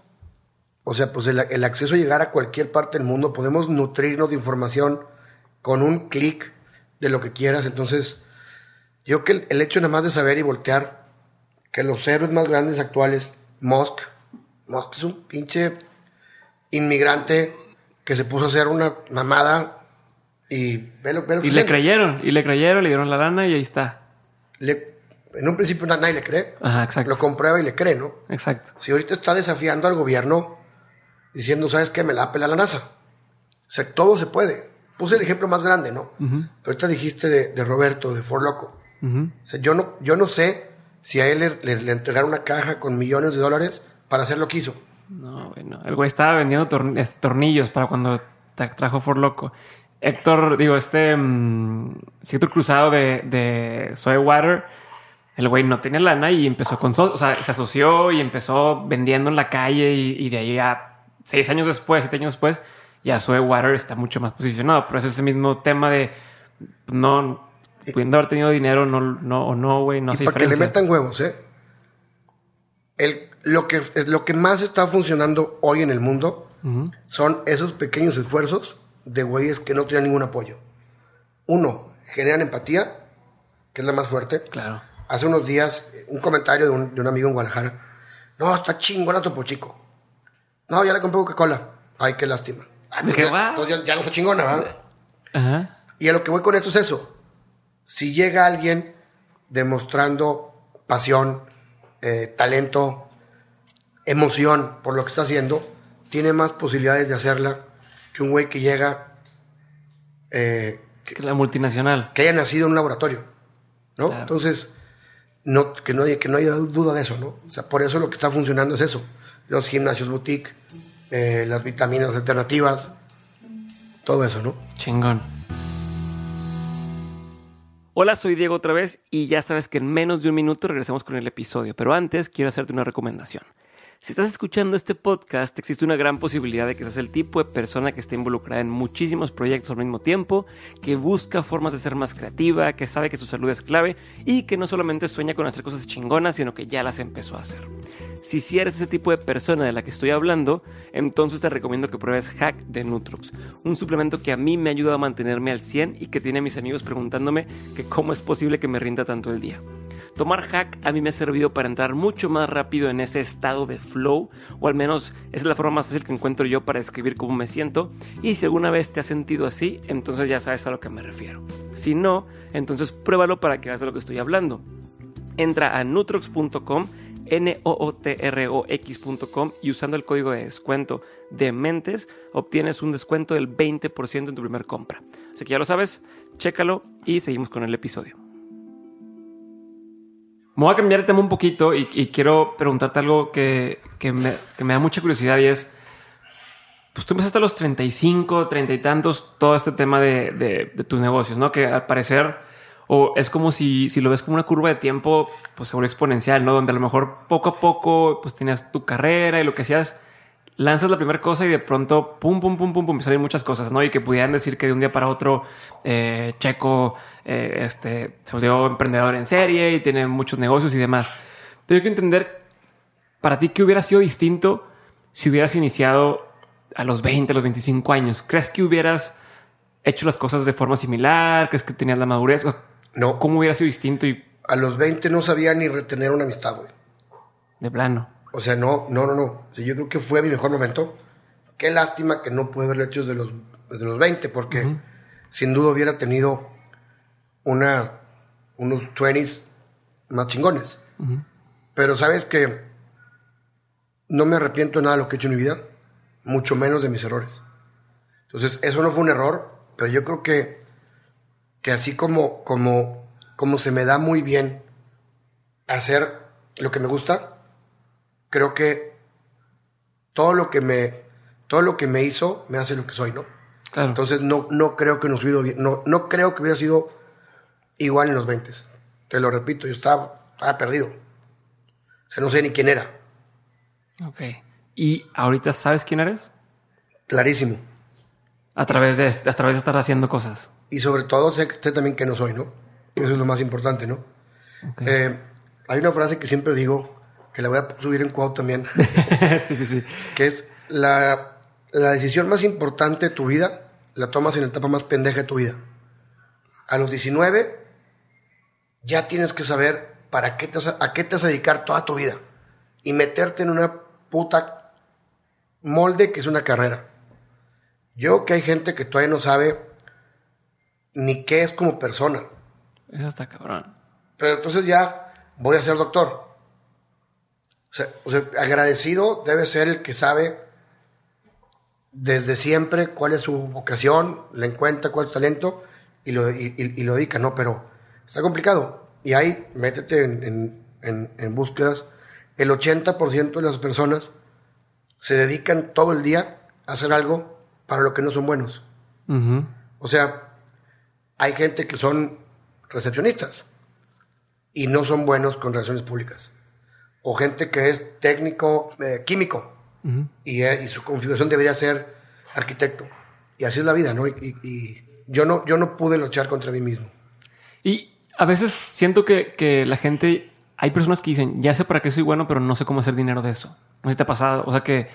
A: o sea, pues el, el acceso a llegar a cualquier parte del mundo, podemos nutrirnos de información con un clic de lo que quieras. Entonces, yo que el, el hecho nada más de saber y voltear que los héroes más grandes actuales, Musk, Musk es un pinche inmigrante que se puso a hacer una mamada y ve lo, ve lo que
B: Y le creyeron, y le creyeron, le dieron la lana y ahí está.
A: Le- en un principio na- nadie le cree,
B: Ajá, exacto.
A: lo comprueba y le cree, ¿no?
B: Exacto.
A: Si ahorita está desafiando al gobierno diciendo, ¿sabes qué? Me la apela la NASA. O sea, todo se puede. Puse el ejemplo más grande, ¿no? Pero ahorita dijiste de, de Roberto, de For Loco.
B: Ujú.
A: O sea, yo no, yo no sé si a él le, le- le entregaron una caja con millones de dólares para hacer lo que hizo.
B: No, bueno. El güey estaba vendiendo tornillos para cuando tra- trajo For Loco. Héctor, digo, este mm, sí, Héctor Cruzado de, de Soy Water, el güey no tenía lana y empezó con, so- o sea, se asoció y empezó vendiendo en la calle y, y de ahí a seis años después, siete años después, ya Soy Water está mucho más posicionado. Pero es ese mismo tema de no, pudiendo haber tenido dinero, no, no, o no, güey, no
A: y
B: hace
A: para que le metan huevos, ¿eh? El, lo, que, lo que más está funcionando hoy en el mundo son esos pequeños esfuerzos de güeyes que no tienen ningún apoyo. Uno, generan empatía, que es la más fuerte.
B: Claro.
A: Hace unos días, un comentario de un, de un amigo en Guadalajara. No, está chingona Topo Chico. No, ya le compré Coca-Cola. Ay, qué lástima. Ay,
B: ¿De
A: pues
B: qué
A: ya,
B: va?
A: entonces ya, ya no está chingona, ¿verdad?
B: Ajá.
A: Y a lo que voy con esto es eso. Si llega alguien demostrando pasión, eh, talento, emoción por lo que está haciendo, tiene más posibilidades de hacerla que un güey que llega, eh, que,
B: Que la multinacional.
A: que haya nacido en un laboratorio. ¿no?
B: Claro.
A: Entonces, no, que, no que no haya duda de eso. ¿no? O sea, por eso lo que está funcionando es eso. Los gimnasios boutique, eh, las vitaminas alternativas, todo eso, ¿no?
B: Chingón. Hola, soy Diego otra vez y ya sabes que en menos de un minuto regresamos con el episodio, pero antes quiero hacerte una recomendación. Si estás escuchando este podcast, existe una gran posibilidad de que seas el tipo de persona que esté involucrada en muchísimos proyectos al mismo tiempo, que busca formas de ser más creativa, que sabe que su salud es clave y que no solamente sueña con hacer cosas chingonas, sino que ya las empezó a hacer. Si si eres ese tipo de persona de la que estoy hablando, entonces te recomiendo que pruebes Hack de Nutrox, un suplemento que a mí me ha ayudado a mantenerme al 100 y que tiene a mis amigos preguntándome que cómo es posible que me rinda tanto el día. Tomar hack a mí me ha servido para entrar mucho más rápido en ese estado de flow, o al menos es la forma más fácil que encuentro yo para describir cómo me siento, y si alguna vez te has sentido así, entonces ya sabes a lo que me refiero. Si no, entonces pruébalo para que veas de lo que estoy hablando. Entra a nutrox.com, N-O-O-T-R-O-X.com y usando el código de descuento de mentes obtienes un descuento del 20% en tu primera compra. Así que ya lo sabes, chécalo y seguimos con el episodio. Me voy a cambiar de tema un poquito y, quiero preguntarte algo que, que, me, que me da mucha curiosidad y es, pues tú empezaste a los 35, 30 y tantos, todo este tema de, de, de tus negocios, ¿no? Que al parecer, o es como si, si lo ves como una curva de tiempo, pues se vuelve exponencial, ¿no? Donde a lo mejor poco a poco, pues tenías tu carrera y lo que hacías, lanzas la primera cosa y de pronto, pum, pum, pum, pum, pum, salen muchas cosas, ¿no? Y que pudieran decir que de un día para otro, eh, Checo, eh, este, se volvió emprendedor en serie y tiene muchos negocios y demás. Hay que entender, para ti, ¿qué hubiera sido distinto si hubieras iniciado a los 20, a los 25 años? ¿Crees que hubieras hecho las cosas de forma similar? ¿Crees que tenías la madurez?
A: No.
B: ¿Cómo hubiera sido distinto y
A: A los 20 no sabía ni retener una amistad, güey.
B: de plano?
A: O sea, no, no, no, no. O sea, yo creo que fue mi mejor momento. Qué lástima que no pude haberlo hecho desde los, desde los 20, porque sin duda hubiera tenido una, unos 20s más chingones. Pero sabes que no me arrepiento de nada de lo que he hecho en mi vida, mucho menos de mis errores. Entonces, eso no fue un error, pero yo creo que, que así como, como, como se me da muy bien hacer lo que me gusta, creo que todo lo que me todo lo que me hizo me hace lo que soy, ¿no?
B: Claro.
A: Entonces no, no creo que nos hubiera no, no creo que hubiera sido igual en los 20. Te lo repito, yo estaba, estaba perdido. O sea, no sé ni quién era.
B: ok. ¿Y ahorita sabes quién eres?
A: Clarísimo.
B: A través de, a través de estar haciendo cosas.
A: Y sobre todo sé, sé también que no soy, ¿no? Eso es lo más importante, ¿no? Eh, hay una frase que siempre digo, que la voy a subir en quote también, <laughs>
B: sí, sí, sí.
A: que es la, la decisión más importante de tu vida la tomas en la etapa más pendeja de tu vida. A los 19 ya tienes que saber para qué te vas a, a qué te vas a dedicar toda tu vida y meterte en una puta molde que es una carrera. Yo que hay gente que todavía no sabe ni qué es como persona.
B: Eso está cabrón.
A: Pero entonces ya voy a ser doctor. O sea, o sea, agradecido debe ser el que sabe desde siempre cuál es su vocación, le encuentra cuál es su talento y lo, y, y- y lo dedica, ¿no? Pero está complicado. Y ahí, métete en, en- en- en búsquedas. El 80% de las personas se dedican todo el día a hacer algo para lo que no son buenos. O sea, hay gente que son recepcionistas y no son buenos con relaciones públicas. O gente que es técnico eh, químico
B: Ujú.
A: y, eh, y su configuración debería ser arquitecto. Y así es la vida, ¿no? Y, y- y yo no, yo no pude luchar contra mí mismo.
B: Y a veces siento que, que la gente, hay personas que dicen, ya sé para qué soy bueno, pero no sé cómo hacer dinero de eso. No sé si te ha pasado. O sea que,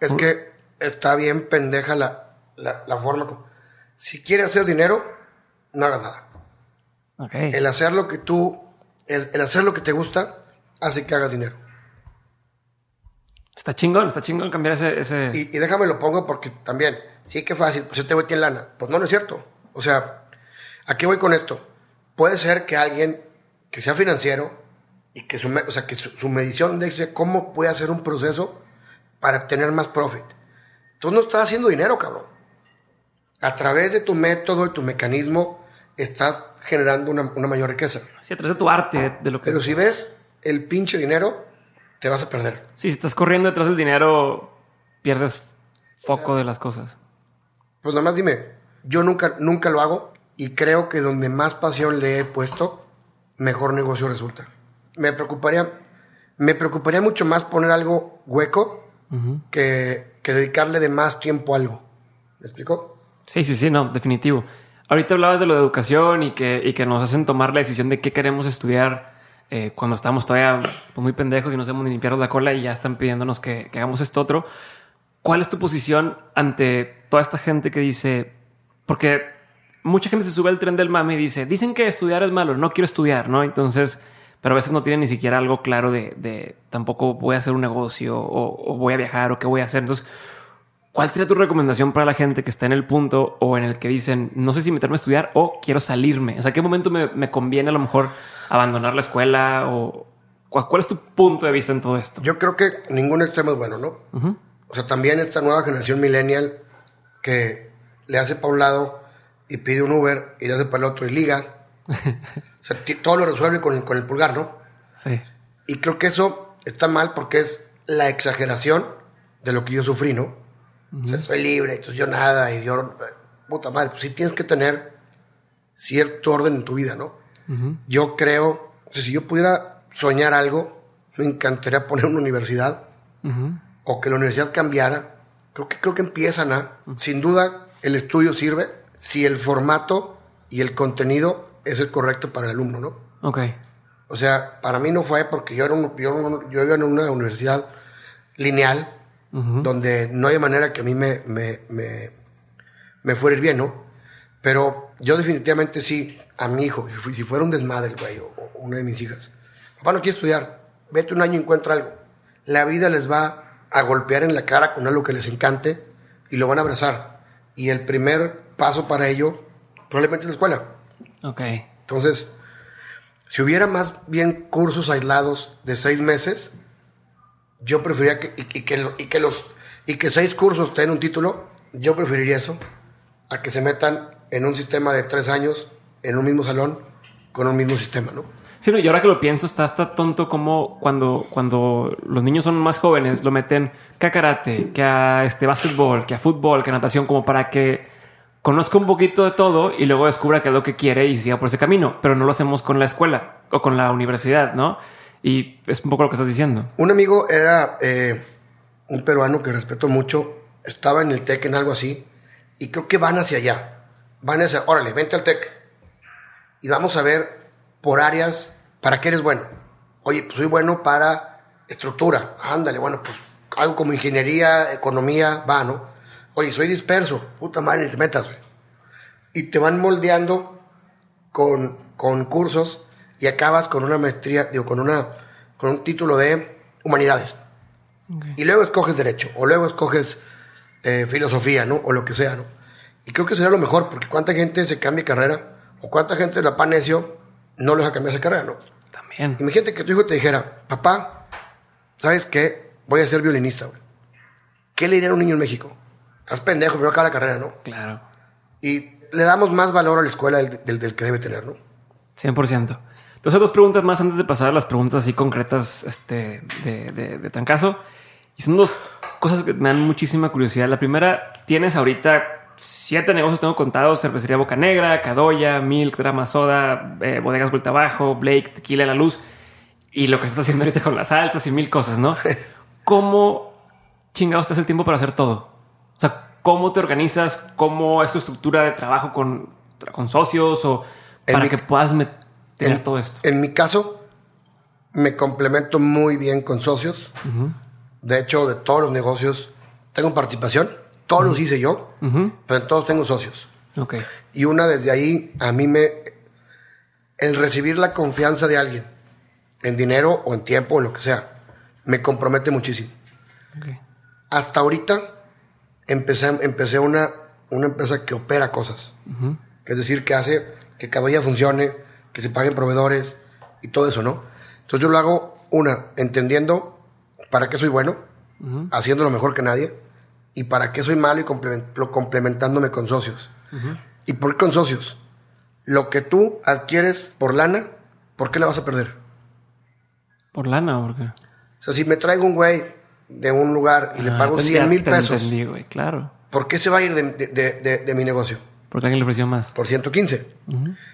A: Es que está bien pendeja la, la, la forma. como- Si quieres hacer dinero, no hagas nada.
B: ok.
A: El hacer lo que tú, el, el hacer lo que te gusta, hace que hagas dinero.
B: Está chingón, está chingón cambiar ese... ese...
A: Y, y déjame lo pongo porque también, sí que fácil, pues este güey tiene lana. Pues no, no es cierto. O sea, ¿a qué voy con esto? Puede ser que alguien que sea financiero y que su, o sea, que su, su medición de cómo puede hacer un proceso para tener más profit. Tú no estás haciendo dinero, cabrón. A través de tu método y tu mecanismo estás generando una, una mayor riqueza.
B: Sí, a través de tu arte, de lo que...
A: Pero si ves el pinche dinero, te vas a perder.
B: Sí, si estás corriendo detrás del dinero, pierdes foco de las cosas.
A: Pues nada más dime, yo nunca, nunca lo hago y creo que donde más pasión le he puesto, mejor negocio resulta. Me preocuparía, me preocuparía mucho más poner algo hueco que, que dedicarle de más tiempo a algo. ¿Me explico?
B: Sí, sí, sí, no, definitivo. Ahorita hablabas de lo de educación y que, y que nos hacen tomar la decisión de qué queremos estudiar eh, cuando estamos todavía pues, muy pendejos y no sabemos ni limpiarnos la cola y ya están pidiéndonos que, que hagamos esto otro. ¿Cuál es tu posición ante toda esta gente que dice, porque mucha gente se sube al tren del mame y dice, dicen que estudiar es malo, no quiero estudiar, ¿no? Entonces, pero a veces no tienen ni siquiera algo claro de, de tampoco voy a hacer un negocio o, o voy a viajar o qué voy a hacer. Entonces, ¿Cuál sería tu recomendación para la gente que está en el punto o en el que dicen, no sé si meterme a estudiar o quiero salirme? O sea, ¿qué momento me, me conviene a lo mejor abandonar la escuela o cu- cuál es tu punto de vista en todo esto?
A: Yo creo que ningún extremo es bueno, ¿no? O sea, también esta nueva generación millennial que le hace para un lado y pide un Uber y le hace para el otro y liga. <laughs> o sea, todo lo resuelve con, con el pulgar, ¿no?
B: Sí.
A: Y creo que eso está mal porque es la exageración de lo que yo sufrí, ¿no? O sea, soy libre, entonces yo nada, y yo, puta madre, pues sí tienes que tener cierto orden en tu vida, ¿no? Yo creo, si yo pudiera soñar algo, me encantaría poner una universidad o que la universidad cambiara. Creo que, creo que empiezan a, sin duda, el estudio sirve si el formato y el contenido es el correcto para el alumno, ¿no?
B: Ok.
A: O sea, para mí no fue porque yo, era un- yo, yo iba en una universidad lineal donde no hay manera que a mí me, me, me, me fuera a ir bien, ¿no? Pero yo definitivamente sí, a mi hijo, si fu- si fuera un desmadre, güey, o, o una de mis hijas, papá no quiere estudiar, vete un año y encuentra algo. La vida les va a golpear en la cara con algo que les encante y lo van a abrazar. Y el primer paso para ello probablemente es la escuela.
B: Ok.
A: Entonces, si hubiera más bien cursos aislados de seis meses, yo preferiría que, y, y que, y que los y que seis cursos tengan un título, yo preferiría eso a que se metan en un sistema de tres años en un mismo salón con un mismo sistema, ¿no?
B: Sí, no, y ahora que lo pienso, está hasta tonto como cuando, cuando los niños son más jóvenes, lo meten que a karate, que a este básquetbol, que a fútbol, que a natación, como para que conozca un poquito de todo y luego descubra qué es lo que quiere y siga por ese camino. Pero no lo hacemos con la escuela o con la universidad, ¿no? Y es un poco lo que estás diciendo.
A: Un amigo era eh, un peruano que respeto mucho, estaba en el TEC en algo así, y creo que van hacia allá. Van hacia, órale, vente al TEC. Y vamos a ver por áreas para qué eres bueno. Oye, pues soy bueno para estructura. Ándale, bueno, pues algo como ingeniería, economía, va, ¿no? Oye, soy disperso. Puta madre, te metas, güey. Y te van moldeando con, con cursos y acabas con una maestría, digo, con, una, con un título de humanidades. Y luego escoges derecho, o luego escoges eh, filosofía, ¿no? O lo que sea, ¿no? Y creo que sería lo mejor, porque cuánta gente se cambia de carrera, o cuánta gente la pan necio no le deja cambiarse de carrera, ¿no?
B: También.
A: Imagínate que tu hijo te dijera, papá, ¿sabes qué? Voy a ser violinista, güey. ¿Qué le diría a un niño en México? Estás pendejo, primero acaba la carrera, ¿no?
B: Claro.
A: Y le damos más valor a la escuela del, del- del que debe tener, ¿no?
B: 100%. Entonces, dos preguntas más antes de pasar a las preguntas así concretas este, de, de, de Tancaso. Y son dos cosas que me dan muchísima curiosidad. La primera, tienes ahorita siete negocios, tengo contados, cervecería Boca Negra, Cadoya, Milk, Drama Soda, eh, Bodegas Vuelta Abajo, Blake, Tequila La Luz. Y lo que estás haciendo ahorita con las salsas y mil cosas, ¿no? <laughs> ¿Cómo chingados te hace el tiempo para hacer todo? O sea, ¿cómo te organizas? ¿Cómo es tu estructura de trabajo con, con socios o para
A: mi-
B: que puedas met- tener
A: en,
B: todo esto?
A: En mi caso, me complemento muy bien con socios. De hecho, de todos los negocios tengo participación. Todos los hice yo,
B: Ujú.
A: pero en todos tengo socios.
B: Ok.
A: Y una desde ahí, a mí me... El recibir la confianza de alguien, en dinero o en tiempo o en lo que sea, me compromete muchísimo.
B: ok.
A: Hasta ahorita empecé, empecé una, una empresa que opera cosas. Que Es decir, que hace que cada día funcione, que se paguen proveedores y todo eso, ¿no? Entonces yo lo hago, una, entendiendo para qué soy bueno, haciendo lo mejor que nadie, y para qué soy malo y complementándome con socios. ¿Y por qué con socios? Lo que tú adquieres por lana, ¿por qué la vas a perder?
B: ¿Por lana o por qué?
A: O sea, si me traigo un güey de un lugar y le
B: Ah,
A: pago
B: te-
A: 100
B: ya
A: mil pesos,
B: entendí, güey, claro.
A: ¿por qué se va a ir de, de- de- de- de mi negocio?
B: Porque alguien le ofreció más.
A: Por 115.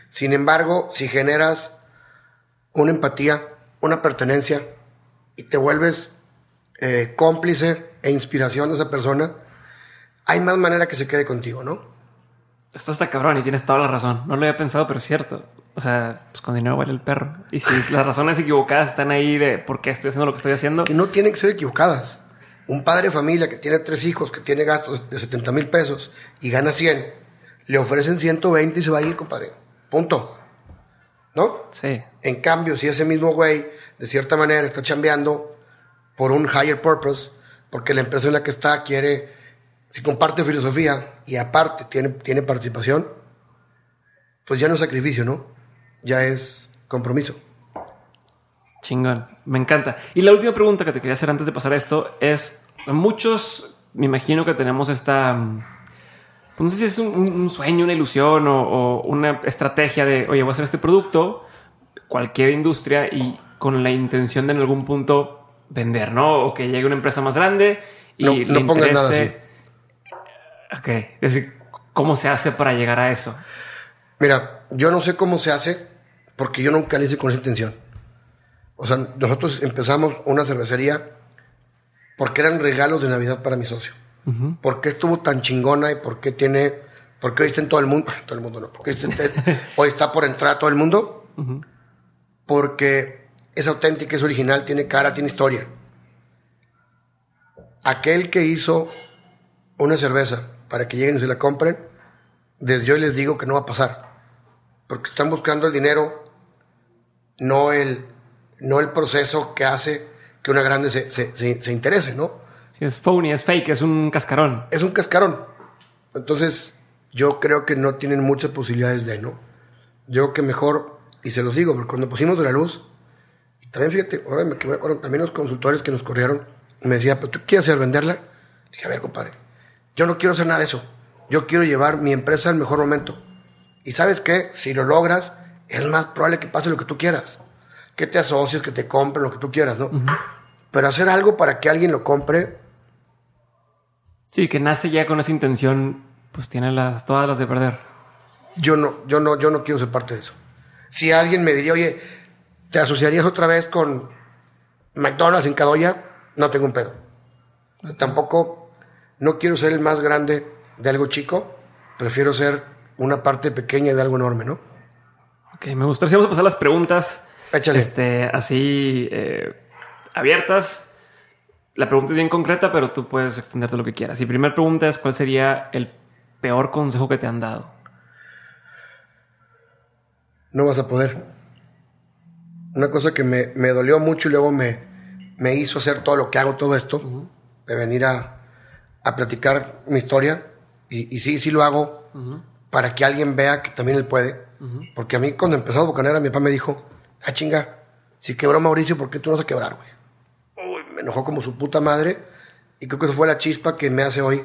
A: Sin embargo, si generas una empatía, una pertenencia y te vuelves eh, cómplice e inspiración de esa persona, hay más manera que se quede contigo, ¿no?
B: Esto está cabrón y tienes toda la razón. No lo había pensado, pero es cierto. O sea, pues con dinero vale el perro. Y si <laughs> las razones equivocadas están ahí de por qué estoy haciendo lo que estoy haciendo,
A: Que no tienen que ser equivocadas. Un padre de familia que tiene tres hijos, que tiene gastos de 70 mil pesos y gana 100, le ofrecen 120 y se va a ir, compadre. Punto. ¿No?
B: sí.
A: En cambio, si ese mismo güey, de cierta manera, está chambeando por un higher purpose, porque la empresa en la que está quiere, si comparte filosofía y aparte tiene, tiene participación, pues ya no es sacrificio, ¿no? Ya es compromiso.
B: Chingón, me encanta. Y la última pregunta que te quería hacer antes de pasar a esto es, muchos, me imagino que tenemos esta, mm, pues no sé si es un, sueño, una ilusión o, o una estrategia de, oye, voy a hacer este producto, cualquier industria y con la intención de en algún punto vender, ¿no? O que llegue una empresa más grande y
A: No-
B: le
A: no nada
B: interese- Ok, es decir, ¿cómo se hace para llegar a eso?
A: Mira, yo no sé cómo se hace porque yo nunca le hice con esa intención. O sea, nosotros empezamos una cervecería porque eran regalos de Navidad para mi socio. ¿Por qué estuvo tan chingona y por qué tiene, por qué hoy está en todo el mundo? <laughs> Todo el mundo no, porque hoy está, hoy está por entrar a todo el mundo. Porque es auténtica, es original, tiene cara, tiene historia. Aquel que hizo una cerveza para que lleguen y se la compren, desde hoy les digo que no va a pasar. Porque están buscando el dinero, no el, no el proceso que hace que una grande se, se- se- se interese, ¿no?
B: Si es phony, es fake, es un cascarón.
A: Es un cascarón. Entonces, yo creo que no tienen muchas posibilidades de, ¿no? Yo que mejor, y se los digo, porque cuando pusimos de la luz, también fíjate, ahora me acuerdo, también los consultores que nos corrieron, me decía, pero tú quieres hacer venderla? Dije, a ver, compadre, yo no quiero hacer nada de eso. Yo quiero llevar mi empresa al mejor momento. Y sabes qué, si lo logras, es más probable que pase lo que tú quieras. Que te asocies, que te compren, lo que tú quieras, ¿no? Pero hacer algo para que alguien lo compre,
B: Sí, que nace ya con esa intención, pues tiene las, todas las de perder.
A: Yo no, yo no, yo no quiero ser parte de eso. Si alguien me diría, oye, ¿te asociarías otra vez con McDonald's en Cadoya? No tengo un pedo. Tampoco, no quiero ser el más grande de algo chico, prefiero ser una parte pequeña de algo enorme, ¿no?
B: Ok, me gustaría vamos a pasar las preguntas
A: Échale.
B: este, así eh, abiertas. La pregunta es bien concreta, pero tú puedes extenderte lo que quieras. Y primera pregunta es: ¿cuál sería el peor consejo que te han dado?
A: No vas a poder. Una cosa que me, me dolió mucho y luego me, me hizo hacer todo lo que hago, todo esto, de venir a, a platicar mi historia. Y, y sí, sí lo hago para que alguien vea que también él puede. Porque a mí cuando empezó Bocanera, mi papá me dijo, ah, chinga, si quebró Mauricio, ¿por qué tú no vas a quebrar, güey? Uy, me enojó como su puta madre. Y creo que eso fue la chispa que me hace hoy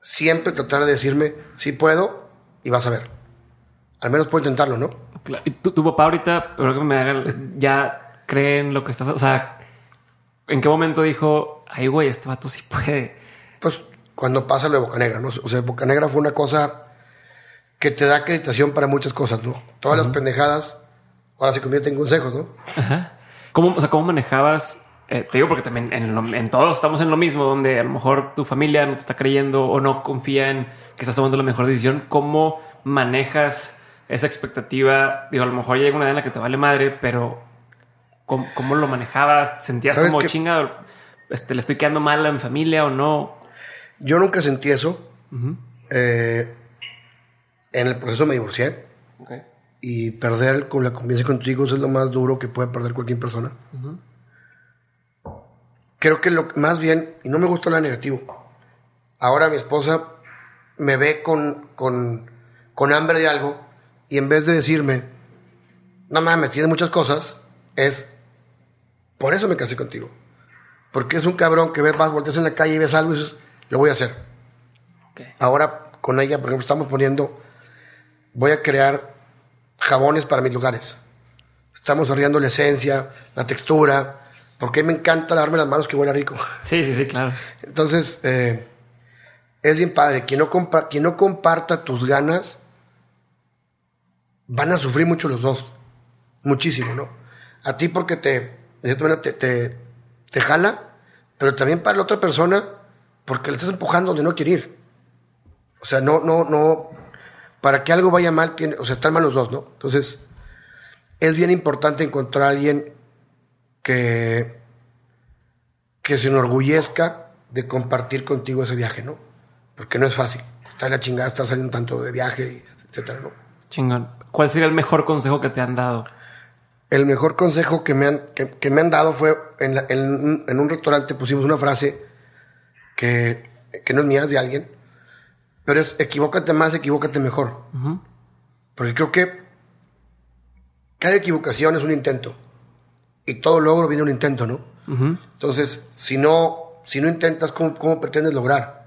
A: siempre tratar de decirme, sí puedo y vas a ver. Al menos puedo intentarlo, ¿no?
B: Tu, tu papá ahorita, pero que me haga, ya cree en lo que estás. O sea, ¿en qué momento dijo, ay, güey, este vato sí puede?
A: Pues cuando pasa lo de Bocanegra, ¿no? O sea, Bocanegra fue una cosa que te da acreditación para muchas cosas, ¿no? Todas las pendejadas ahora se convierten en consejos, ¿no?
B: Ajá. ¿Cómo, o sea, ¿cómo manejabas? eh, te digo porque también en, lo- en todos estamos en lo mismo, donde a lo mejor tu familia no te está creyendo o no confía en que estás tomando la mejor decisión. ¿Cómo manejas esa expectativa? Digo, a lo mejor llega una edad en la que te vale madre, pero ¿cómo, cómo lo manejabas? ¿Sentías
A: ¿Sabes
B: como
A: qué?
B: chinga? Este, ¿Le estoy quedando mal mi familia o no?
A: Yo nunca sentí eso. Eh, en el proceso me divorcié y perder con la convivencia con tus hijos es lo más duro que puede perder cualquier persona. Creo que lo más bien, y no me gusta nada negativo, ahora mi esposa me ve con, con, con hambre de algo y en vez de decirme, no mames, tienes muchas cosas, es, por eso me casé contigo. Porque es un cabrón que ves, vas, volteas en la calle y ves algo y dices, lo voy a hacer.
B: Ok.
A: Ahora con ella, por ejemplo, estamos poniendo, voy a crear jabones para mis lugares. Estamos arriando la esencia, la textura, porque me encanta lavarme las manos que huele rico. <laughs>
B: Sí, sí, sí, claro.
A: Entonces, eh, es bien padre. Quien no, compa- quien no comparta tus ganas, van a sufrir mucho los dos. Muchísimo, ¿no? A ti porque te, de cierta manera, te, te, te jala, pero también para la otra persona porque le estás empujando donde no quiere ir. O sea, no, no, no. Para que algo vaya mal, tiene, o sea, están mal los dos, ¿no? Entonces, es bien importante encontrar a alguien que, que se enorgullezca de compartir contigo ese viaje, ¿no? Porque no es fácil. Está en la chingada estar saliendo tanto de viaje, etcétera, ¿no?
B: Chingón. ¿Cuál sería el mejor consejo que te han dado?
A: El mejor consejo que me han, que, que me han dado fue en, la- en un- en un restaurante pusimos una frase que, que no es mía, es de alguien, pero es equivócate más, equivócate mejor. Porque creo que cada equivocación es un intento y todo logro viene un intento, ¿no? Entonces, si no, si no intentas, ¿cómo, cómo pretendes lograr?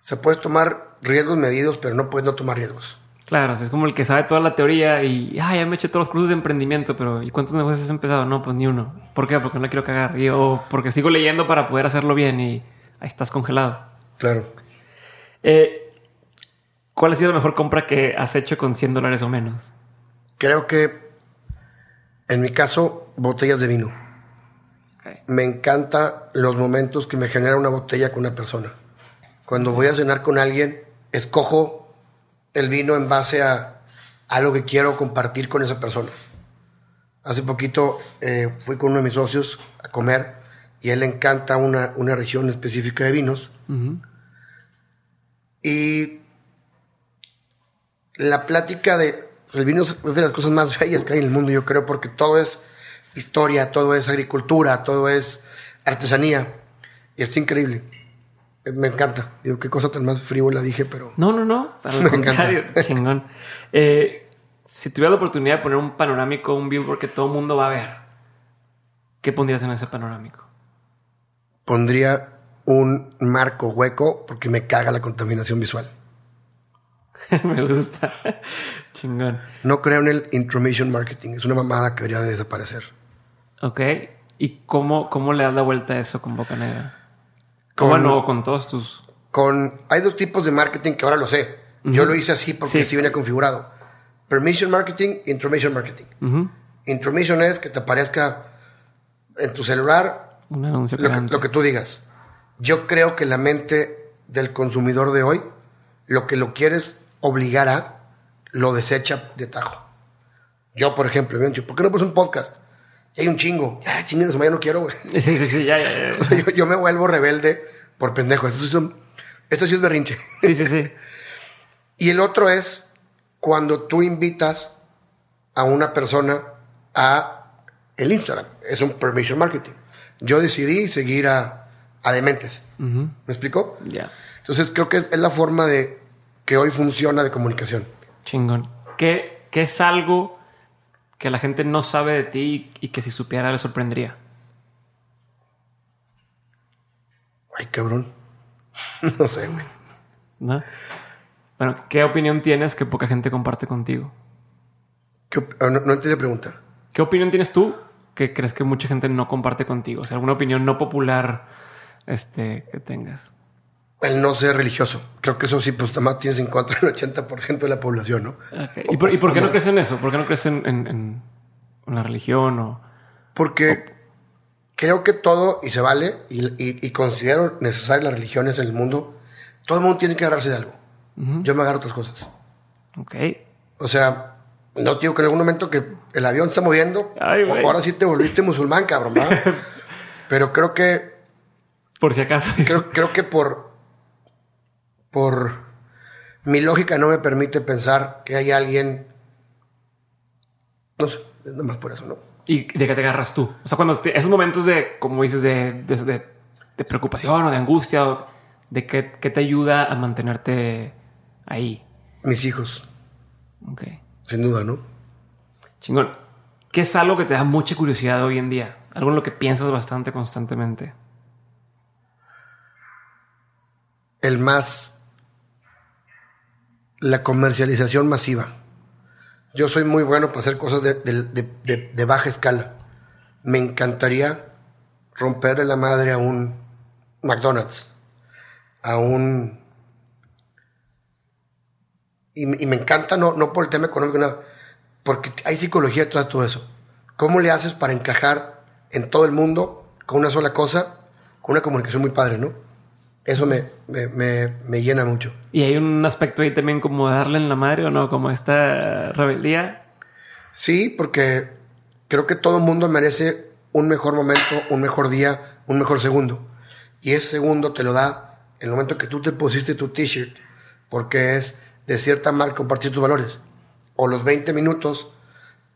A: Se puedes tomar riesgos medidos, pero no puedes no tomar riesgos.
B: Claro, es como el que sabe toda la teoría y ah, ya me eché todos los cursos de emprendimiento, pero ¿y cuántos negocios has empezado? No, pues ni uno. ¿Por qué? Porque no quiero cagar. Y, o porque sigo leyendo para poder hacerlo bien y ahí estás congelado.
A: Claro.
B: Eh, ¿Cuál ha sido la mejor compra que has hecho con 100 dólares o menos?
A: Creo que, en mi caso, botellas de vino. Me encanta los momentos que me genera una botella con una persona. Cuando voy a cenar con alguien, escojo el vino en base a algo que quiero compartir con esa persona. Hace poquito eh, fui con uno de mis socios a comer y a él le encanta una, una región específica de vinos. Y la plática de el vino es de las cosas más bellas que hay en el mundo, yo creo, porque todo es historia, todo es agricultura, todo es artesanía. Y está increíble. Me encanta. Digo, qué cosa tan más frívola dije, pero
B: No, no, no. <laughs> Al
A: Me
B: contrario,
A: encanta. <laughs>
B: chingón. Eh, si tuviera la oportunidad de poner un panorámico, un billboard que todo el mundo va a ver, ¿qué pondrías en ese panorámico?
A: pondría un marco hueco porque me caga la contaminación visual. <laughs>
B: Me gusta. chingón.
A: No creo en el intromission marketing. Es una mamada que debería de desaparecer.
B: Ok. ¿Y cómo, cómo le das la vuelta a eso con Boca Negra?
A: Con-
B: Bueno, con todos tus...
A: Con, hay dos tipos de marketing que ahora lo sé. Yo lo hice así porque
B: Sí.
A: así venía configurado. Permission marketing, intromission marketing. Intromission es que te aparezca en tu celular
B: Un anuncio
A: lo que,
B: cagante.
A: lo que tú digas. Yo creo que la mente del consumidor de hoy, lo que lo quieres obligar a, lo desecha de tajo. Yo, por ejemplo, me han dicho, ¿por qué no pones un podcast? Y hay un chingo. Ya, chinguen, ya no quiero, güey.
B: Sí, sí, sí, ya, ya, <laughs>
A: yo, yo me vuelvo rebelde por pendejo. Esto sí, son- esto sí es berrinche.
B: Sí, sí, sí. <laughs>
A: Y el otro es cuando tú invitas a una persona a el Instagram. Es un permission marketing. Yo decidí seguir a, a Dementes. ¿Me explicó?
B: Ya.
A: Entonces creo que es, es la forma de que hoy funciona de comunicación.
B: Chingón. ¿Qué, qué es algo que la gente no sabe de ti y que si supiera le sorprendería?
A: Ay, cabrón. <laughs> no sé, güey.
B: ¿No? Bueno, ¿qué opinión tienes que poca gente comparte contigo?
A: ¿Qué op- ah, no, no entendí la pregunta.
B: ¿Qué opinión tienes tú que crees que mucha gente no comparte contigo? O sea, alguna opinión no popular este, que tengas.
A: El no ser religioso. Creo que eso sí, pues además tienes en contra el 80% de la población, ¿no?
B: ¿Y, por, y por qué no
A: Más.
B: crees en eso? ¿Por qué no crees en, en- en- en la religión? O...
A: Porque creo que todo, y se vale, y, y- y considero necesarias las religiones en el mundo, todo el mundo tiene que agarrarse de algo. Yo me agarro otras cosas.
B: Ok.
A: O sea, no digo que en algún momento que el avión está moviendo,
B: Ay,
A: ahora sí te volviste musulmán, cabrón, ¿verdad? <laughs> Pero creo que,
B: Por si acaso.
A: creo, creo que por, por mi lógica no me permite pensar que hay alguien, no sé, nada más por eso, ¿no?
B: ¿Y de qué te agarras tú? O sea, cuando te- esos momentos de, como dices, de, de, de- de preocupación o de angustia, o de qué, qué te ayuda a mantenerte ahí.
A: Mis hijos,
B: Ok.
A: sin duda, ¿no?
B: Chingón. ¿Qué es algo que te da mucha curiosidad hoy en día? Algo en lo que piensas bastante constantemente.
A: el más la comercialización masiva. Yo soy muy bueno para hacer cosas de, baja escala. Me encantaría romperle la madre a un McDonald's, a un... Y, me- y me encanta no, no por el tema económico, nada, porque hay psicología detrás de todo eso. ¿Cómo le haces para encajar en todo el mundo con una sola cosa, con una comunicación muy padre, ¿no? Eso me, me, me, me llena mucho.
B: Y hay un aspecto ahí también como darle en la madre o no, como esta rebeldía.
A: Sí, porque creo que todo el mundo merece un mejor momento, un mejor día, un mejor segundo. Y ese segundo te lo da el momento que tú te pusiste tu t-shirt, porque es de cierta marca compartir tus valores. O los 20 minutos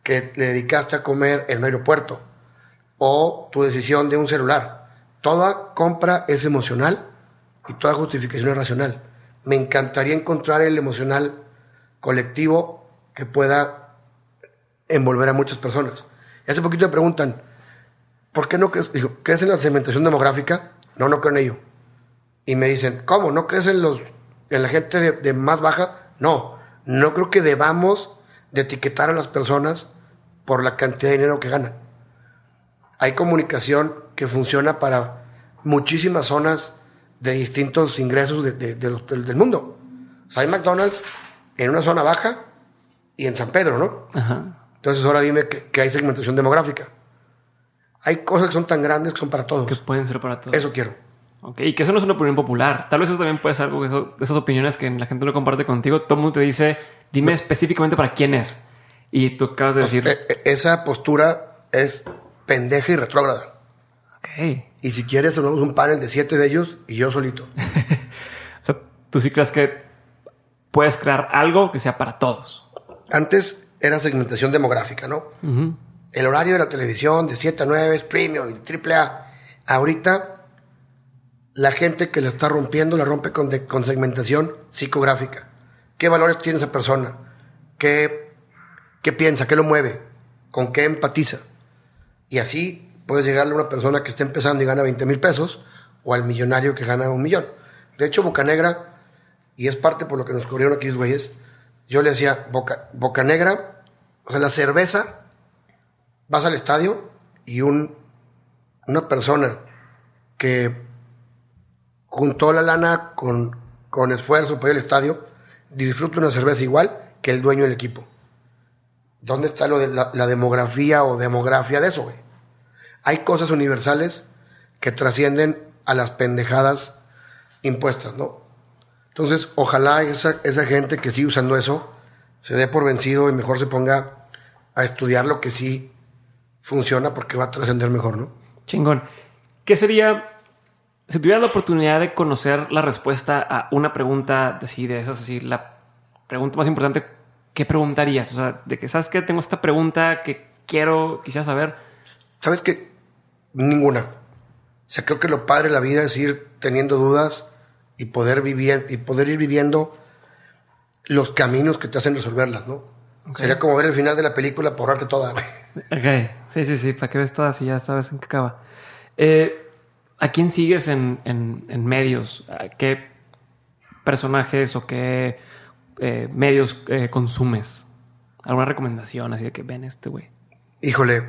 A: que le dedicaste a comer en un aeropuerto. O tu decisión de un celular. Toda compra es emocional y toda justificación es racional. Me encantaría encontrar el emocional colectivo que pueda envolver a muchas personas. Y hace poquito me preguntan, ¿por qué no crees? Digo, ¿crees en la segmentación demográfica? No, no creo en ello. Y me dicen, ¿cómo? ¿No crees en, los, en la gente de, de más baja? No, no creo que debamos de etiquetar a las personas por la cantidad de dinero que ganan. Hay comunicación que funciona para muchísimas zonas de distintos ingresos de- de- de los- del, mundo. O sea, hay McDonald's en una zona baja y en San Pedro, ¿no?
B: Ajá.
A: Entonces ahora dime que, que hay segmentación demográfica. Hay cosas que son tan grandes que son para todos.
B: Que pueden ser para todos.
A: Eso quiero.
B: Ok, y que eso no es una opinión popular. Tal vez eso también puede ser algo eso- de esas opiniones que la gente no comparte contigo. Todo el mundo te dice, dime específicamente para quién es. Y tú acabas de decir,
A: E- e- esa postura es pendeja y retrógrada.
B: Ok.
A: Y si quieres, tenemos un panel de siete de ellos y yo solito. <laughs>
B: O sea, tú sí crees que puedes crear algo que sea para todos.
A: Antes era segmentación demográfica, ¿no? El horario de la televisión de 7 a 9 es premium y triple A. Ahorita, la gente que la está rompiendo la rompe con, de- con segmentación psicográfica. ¿Qué valores tiene esa persona? ¿Qué, ¿Qué piensa? ¿Qué lo mueve? ¿Con qué empatiza? Y así puedes llegarle a una persona que está empezando y gana 20 mil pesos o al millonario que gana un millón. De hecho, Bocanegra, y es parte por lo que nos cubrieron aquí los güeyes, yo le decía, Boca, Bocanegra, o sea, la cerveza vas al estadio y un, una persona que juntó la lana con, con esfuerzo para ir al estadio, disfruta una cerveza igual que el dueño del equipo. ¿Dónde está lo de la, la demografía o demografía de eso, güey? Hay cosas universales que trascienden a las pendejadas impuestas, ¿no? Entonces, ojalá esa, esa gente que sigue usando eso se dé por vencido y mejor se ponga a estudiar lo que sí funciona porque va a trascender mejor, ¿no?
B: Chingón. ¿Qué sería, si tuvieras la oportunidad de conocer la respuesta a una pregunta así, de esas, así, la pregunta más importante, ¿qué preguntarías? O sea, de que, ¿sabes qué? Tengo esta pregunta que quiero, quisiera saber.
A: ¿Sabes qué? Ninguna. O sea, creo que lo padre de la vida es ir teniendo dudas y poder vivir y poder ir viviendo los caminos que te hacen resolverlas, ¿no? Sería como ver el final de la película por ahorrarte toda. güey.
B: Ok, sí, sí, sí, para que ves todas y ya sabes en qué acaba. Eh, ¿A quién sigues en, en- en medios? ¿A ¿Qué personajes o qué eh, medios eh, consumes? ¿Alguna recomendación así de que ven este güey?
A: Híjole,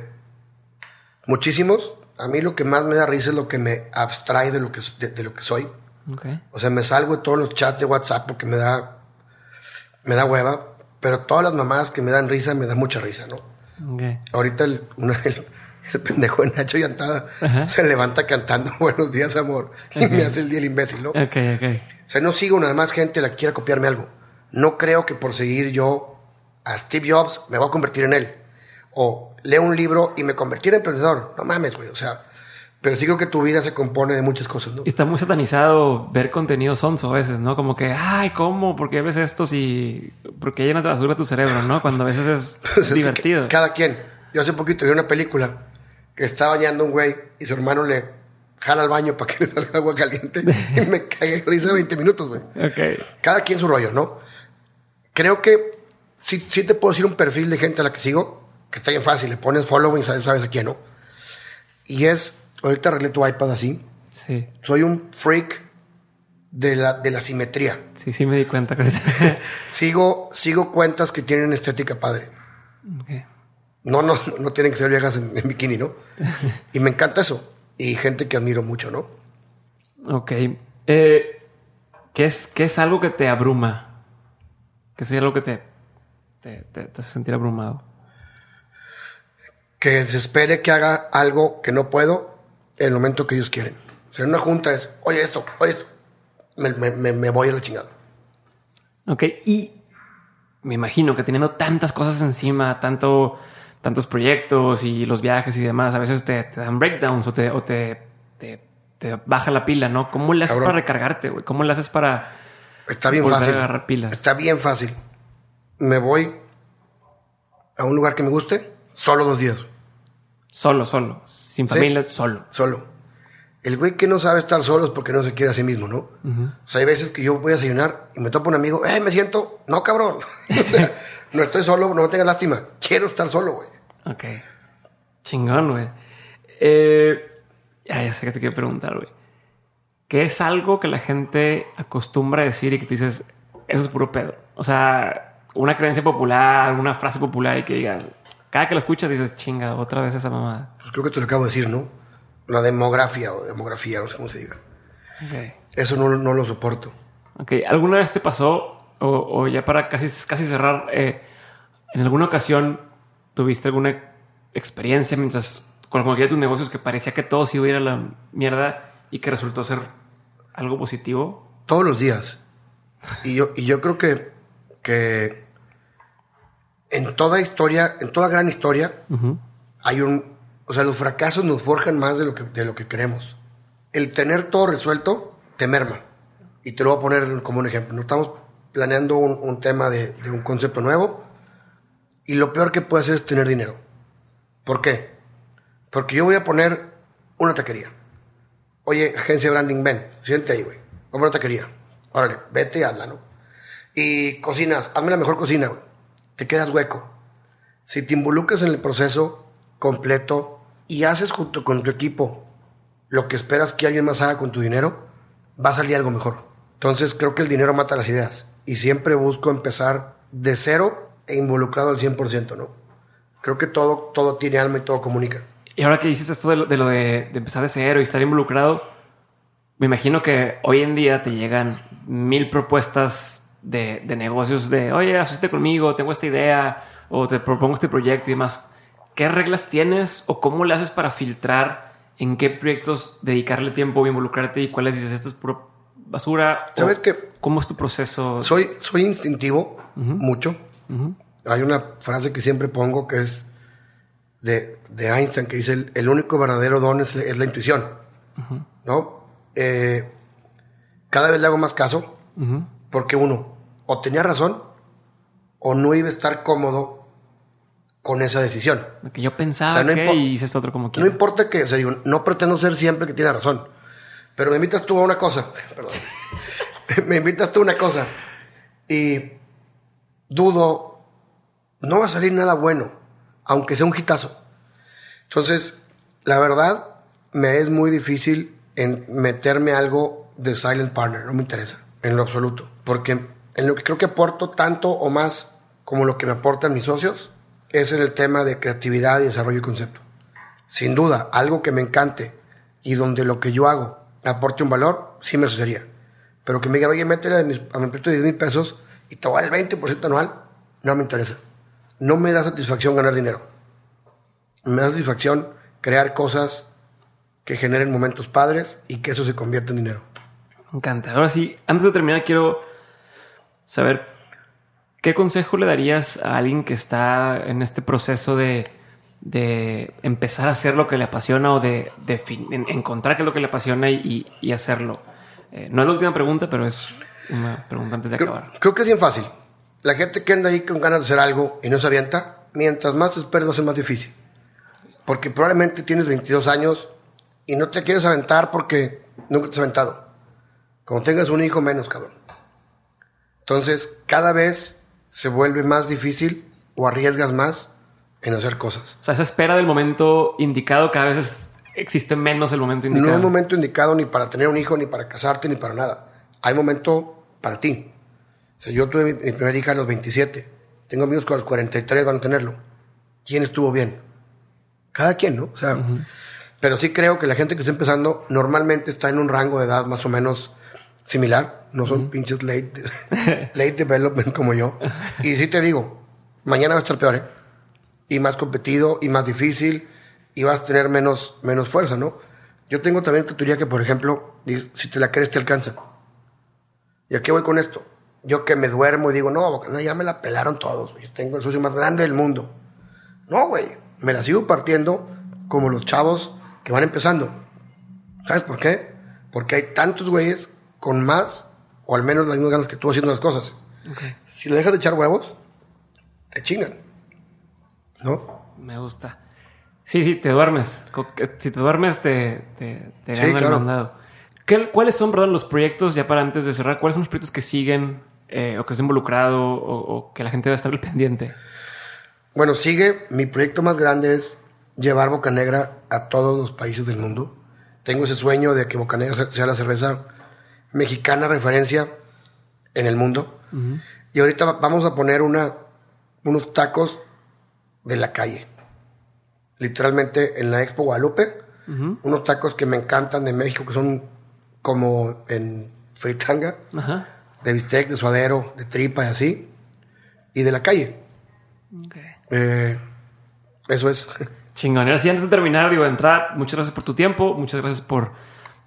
A: muchísimos. A mí lo que más me da risa es lo que me abstrae de lo que, de, de lo que soy. O sea, me salgo de todos los chats de WhatsApp porque me da, me da hueva. Pero todas las mamadas que me dan risa, me da mucha risa, ¿no?
B: Ok.
A: Ahorita el, una- el, el pendejo de Nacho Llantada
B: Ajá.
A: se levanta cantando <laughs> Buenos días, amor. Y me hace el día el imbécil, ¿no?
B: Ok, ok.
A: O sea, no sigo nada más gente la que quiera copiarme algo. No creo que por seguir yo a Steve Jobs me voy a convertir en él. O leo un libro y me convertí en emprendedor. No mames, güey. O sea, pero sí creo que tu vida se compone de muchas cosas, ¿no?
B: Y Está muy satanizado ver contenido sonso a veces, ¿no? Como que, ay, ¿cómo? ¿Por qué ves esto si... Porque llenas de basura tu cerebro, ¿no? Cuando a veces es <laughs>
A: Pues es que
B: divertido.
A: ca- cada quien. Yo hace poquito vi una película que está bañando un güey y su hermano le jala al baño para que <laughs> le salga agua caliente y me cagué risa 20 minutos, güey.
B: Ok.
A: Cada quien su rollo, ¿no? Creo que sí, sí te puedo decir un perfil de gente a la que sigo, que está bien fácil. Le pones follow y sabes, sabes a quién, ¿no? Y es, ahorita arreglé tu iPad así.
B: Sí.
A: Soy un freak de la, de la simetría.
B: Sí, sí me di cuenta. <laughs>
A: Sigo, sigo cuentas que tienen estética padre.
B: Ok.
A: No, no, no tienen que ser viejas en, en bikini, ¿no? <laughs> Y me encanta eso. Y gente que admiro mucho, ¿no?
B: Ok. Eh, ¿qué, es, ¿Qué es algo que te abruma? ¿Qué es algo que te, te, te- te hace sentir abrumado?
A: Que se espere que haga algo que no puedo en el momento que ellos quieren. O sea, en una junta es, oye esto, oye esto. Me, me- me- voy a la chingada.
B: Ok. Y me imagino que teniendo tantas cosas encima, tanto, tantos proyectos y los viajes y demás, a veces te, te dan breakdowns o te, o te, te, te baja la pila, ¿no? ¿Cómo le haces
A: Cabrón.
B: para recargarte, güey? ¿Cómo le haces para
A: Está bien fácil.
B: agarrar pilas?
A: Está bien fácil. Me voy a un lugar que me guste, solo dos días.
B: Solo, solo. Sin
A: Sí.
B: familia, solo.
A: Solo. El güey que no sabe estar solo es porque no se quiere a sí mismo, ¿no? O sea, hay veces que yo voy a desayunar y me topo un amigo, ¡eh, me siento! No, cabrón. <laughs> o sea, no estoy solo, no tengas lástima. Quiero estar solo, güey.
B: Ok. Chingón, güey. Eh, ya, ya sé que te quiero preguntar, güey. ¿Qué es algo que la gente acostumbra a decir y que tú dices, eso es puro pedo? O sea, una creencia popular, una frase popular y que digas, cada que lo escuchas dices, chinga, otra vez esa mamada.
A: Pues creo que te lo acabo de decir, ¿no? La demografía o demografía, no sé cómo se diga. Eso no, no lo soporto.
B: Ok, ¿alguna vez te pasó, o, o ya para casi, casi cerrar, eh, en alguna ocasión tuviste alguna experiencia mientras con cualquiera de tus negocios que parecía que todo se iba a ir a la mierda y que resultó ser algo positivo?
A: Todos los días. Y yo, y yo creo que, que en toda historia, en toda gran historia, hay un... O sea, los fracasos nos forjan más de lo que, de lo que queremos. El tener todo resuelto te merma. Y te lo voy a poner como un ejemplo. No estamos planeando un, un tema de, de un concepto nuevo y lo peor que puede hacer es tener dinero. ¿Por qué? Porque yo voy a poner una taquería. Oye, agencia de branding, ven, siente ahí, güey. Vamos a una taquería. Órale, vete y hazla, ¿no? Y cocinas, hazme la mejor cocina, güey. Te quedas hueco. Si te involucras en el proceso completo y haces junto con tu equipo lo que esperas que alguien más haga con tu dinero, va a salir algo mejor. Entonces creo que el dinero mata las ideas. Y siempre busco empezar de cero e involucrado al 100%, ¿no? Creo que todo, todo tiene alma y todo comunica.
B: Y ahora que dices esto de lo de, lo de- de empezar de cero y estar involucrado, me imagino que hoy en día te llegan mil propuestas de, de negocios de, oye, asóciate conmigo, tengo esta idea, o te propongo este proyecto y demás. ¿Qué reglas tienes o cómo le haces para filtrar en qué proyectos dedicarle tiempo o involucrarte y cuáles dices, esto es puro basura?
A: ¿Sabes qué?
B: ¿Cómo es tu proceso?
A: Soy, soy instintivo, mucho. Hay una frase que siempre pongo que es de, de Einstein que dice, el, el único verdadero don es, es la intuición. ¿No? Eh, cada vez le hago más caso porque uno, o tenía razón o no iba a estar cómodo con esa decisión.
B: Que yo pensaba
A: O sea, no
B: que y hice esto otro como
A: No
B: quiero.
A: importa que, o sea, digo, no pretendo ser siempre que tiene razón, pero me invitas tú a una cosa, <laughs> perdón, <laughs> me invitas tú a una cosa y dudo, no va a salir nada bueno, aunque sea un hitazo. Entonces, la verdad, me es muy difícil en meterme algo de silent partner, no me interesa, en lo absoluto, porque en lo que creo que aporto tanto o más como lo que me aportan mis socios es en el tema de creatividad y desarrollo de concepto. Sin duda, algo que me encante y donde lo que yo hago aporte un valor, sí me asociaría. Pero que me digan, oye, métele a, mis, a mi proyecto de 10 mil pesos y te va el 20% anual, no me interesa. No me da satisfacción ganar dinero. Me da satisfacción crear cosas que generen momentos padres y que eso se convierta en dinero.
B: Me encanta. Ahora sí, antes de terminar, quiero saber qué consejo le darías a alguien que está en este proceso de, de empezar a hacer lo que le apasiona o de, de encontrar qué es lo que le apasiona y, y- hacerlo. Eh, no es la última pregunta, pero es una pregunta antes de
A: Creo,
B: acabar.
A: creo que es bien fácil. La gente que anda ahí con ganas de hacer algo y no se avienta, mientras más te esperes, va a ser más difícil. Porque probablemente tienes 22 años y no te quieres aventar porque nunca te has aventado. Cuando tengas un hijo, menos, cabrón. Entonces, cada vez se vuelve más difícil o arriesgas más en hacer cosas.
B: O sea, esa espera del momento indicado cada vez es- existe menos el momento indicado.
A: No es momento indicado ni para tener un hijo, ni para casarte, ni para nada. Hay momento para ti. O sea, yo tuve mi, mi primera hija a los 27. Tengo amigos que a los 43 van a tenerlo. ¿Quién estuvo bien? Cada quien, ¿no? O sea, pero sí creo que la gente que está empezando normalmente está en un rango de edad más o menos similar. No son pinches late, <laughs> late development como yo. Y sí te digo, mañana va a estar peor, ¿eh? y más competido y más difícil y vas a tener menos, menos fuerza, ¿no? Yo tengo también tu teoría que, por ejemplo, si te la crees te alcanza. ¿Y a qué voy con esto? Yo que me duermo y digo, no, ya me la pelaron todos. Yo tengo el socio más grande del mundo. No, güey, me la sigo partiendo como los chavos que van empezando. ¿Sabes por qué? Porque hay tantos güeyes con más o al menos las mismas ganas que tú haciendo las cosas. Si le dejas de echar huevos, te chingan. ¿No?
B: Me gusta. Sí, sí, te duermes. Que- Si te duermes, te, te, te
A: Sí,
B: gana el mandado. ¿Qué- ¿Cuáles son, perdón, los proyectos, ya para antes de cerrar, cuáles son los proyectos que siguen eh, o que está involucrado o, o que la gente debe estar al pendiente?
A: Bueno, sigue. Mi proyecto más grande es llevar Boca Negra a todos los países del mundo. Tengo ese sueño de que Boca Negra sea la cerveza mexicana referencia en el mundo. Y ahorita va- vamos a poner una, unos tacos de la calle. Literalmente en la Expo Guadalupe. Unos tacos que me encantan de México, que son como en fritanga, de bistec, de suadero, de tripa y así. Y de la calle. Eh, eso es. <laughs>
B: Chingón. Y antes de terminar, digo, de entrada, muchas gracias por tu tiempo, muchas gracias por,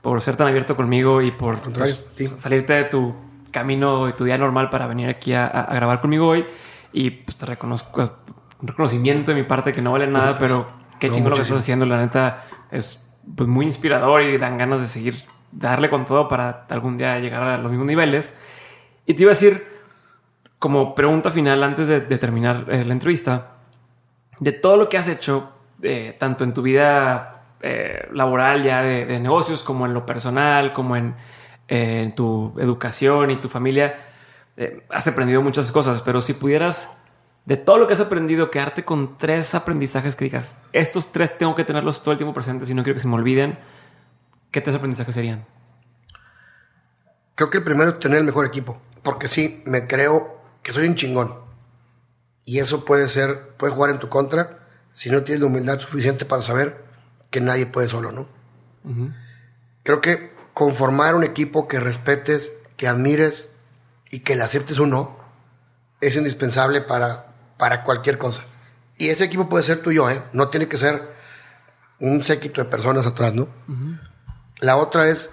B: por ser tan abierto conmigo y por pues,
A: sí.
B: salirte de tu camino y tu día normal para venir aquí a, a grabar conmigo hoy. Y pues, te reconozco, un reconocimiento de mi parte que no vale nada, pero qué
A: No,
B: chingón lo que estás haciendo. La neta es pues, muy inspirador y dan ganas de seguir, darle con todo para algún día llegar a los mismos niveles. Y te iba a decir, como pregunta final antes de, de terminar eh, la entrevista, de todo lo que has hecho, eh, tanto en tu vida eh, laboral ya de, negocios, como en lo personal, como en, en tu educación y tu familia, eh, has aprendido muchas cosas, pero si pudieras, de todo lo que has aprendido, quedarte con tres aprendizajes que digas, estos tres tengo que tenerlos todo el tiempo presentes y no quiero que se me olviden, ¿qué tres aprendizajes serían?
A: Creo que el primero es tener el mejor equipo. Porque sí, me creo que soy un chingón. Y eso puede ser, puede jugar en tu contra si no tienes la humildad suficiente para saber que nadie puede solo, ¿no? Creo que conformar un equipo que respetes, que admires y que le aceptes o no es indispensable para, para cualquier cosa. Y ese equipo puede ser tuyo, ¿eh? No tiene que ser un séquito de personas atrás, ¿no? La otra es,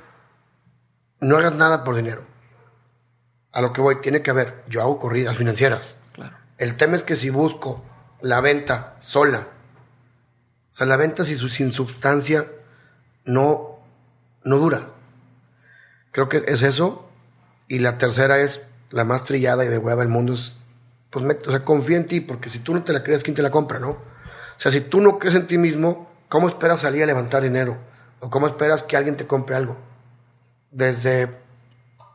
A: no hagas nada por dinero. A lo que voy, tiene que haber, yo hago corridas financieras.
B: Claro.
A: El tema es que si busco la venta sola, o sea, la venta sin, sin sustancia no, no dura. Creo que es eso. Y la tercera es la más trillada y de hueva del mundo. Es, pues, o sea, confía en ti, porque si tú no te la crees, ¿quién te la compra, no? O sea, si tú no crees en ti mismo, ¿cómo esperas salir a levantar dinero? ¿O cómo esperas que alguien te compre algo? Desde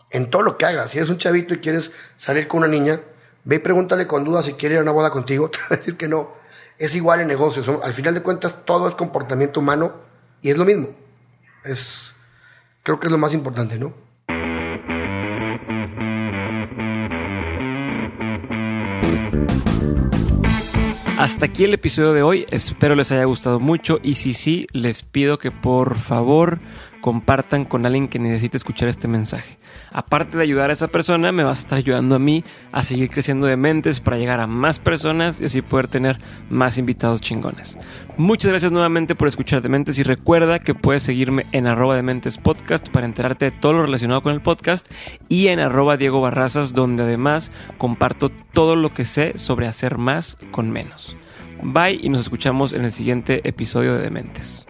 A: en todo lo que hagas. Si eres un chavito y quieres salir con una niña, ve y pregúntale con dudas si quiere ir a una boda contigo. <laughs> Te va a decir que no. Es igual en negocios. Al final de cuentas, todo es comportamiento humano y es lo mismo. Es, creo que es lo más importante, ¿no?
B: Hasta aquí el episodio de hoy, espero les haya gustado mucho y si sí, les pido que por favor compartan con alguien que necesite escuchar este mensaje. Aparte de ayudar a esa persona, me vas a estar ayudando a mí a seguir creciendo de mentes para llegar a más personas y así poder tener más invitados chingones. Muchas gracias nuevamente por escuchar Dementes y recuerda que puedes seguirme en arroba Dementes Podcast para enterarte de todo lo relacionado con el podcast y en arroba Diego Barrazas donde además comparto todo lo que sé sobre hacer más con menos. Bye y nos escuchamos en el siguiente episodio de Dementes.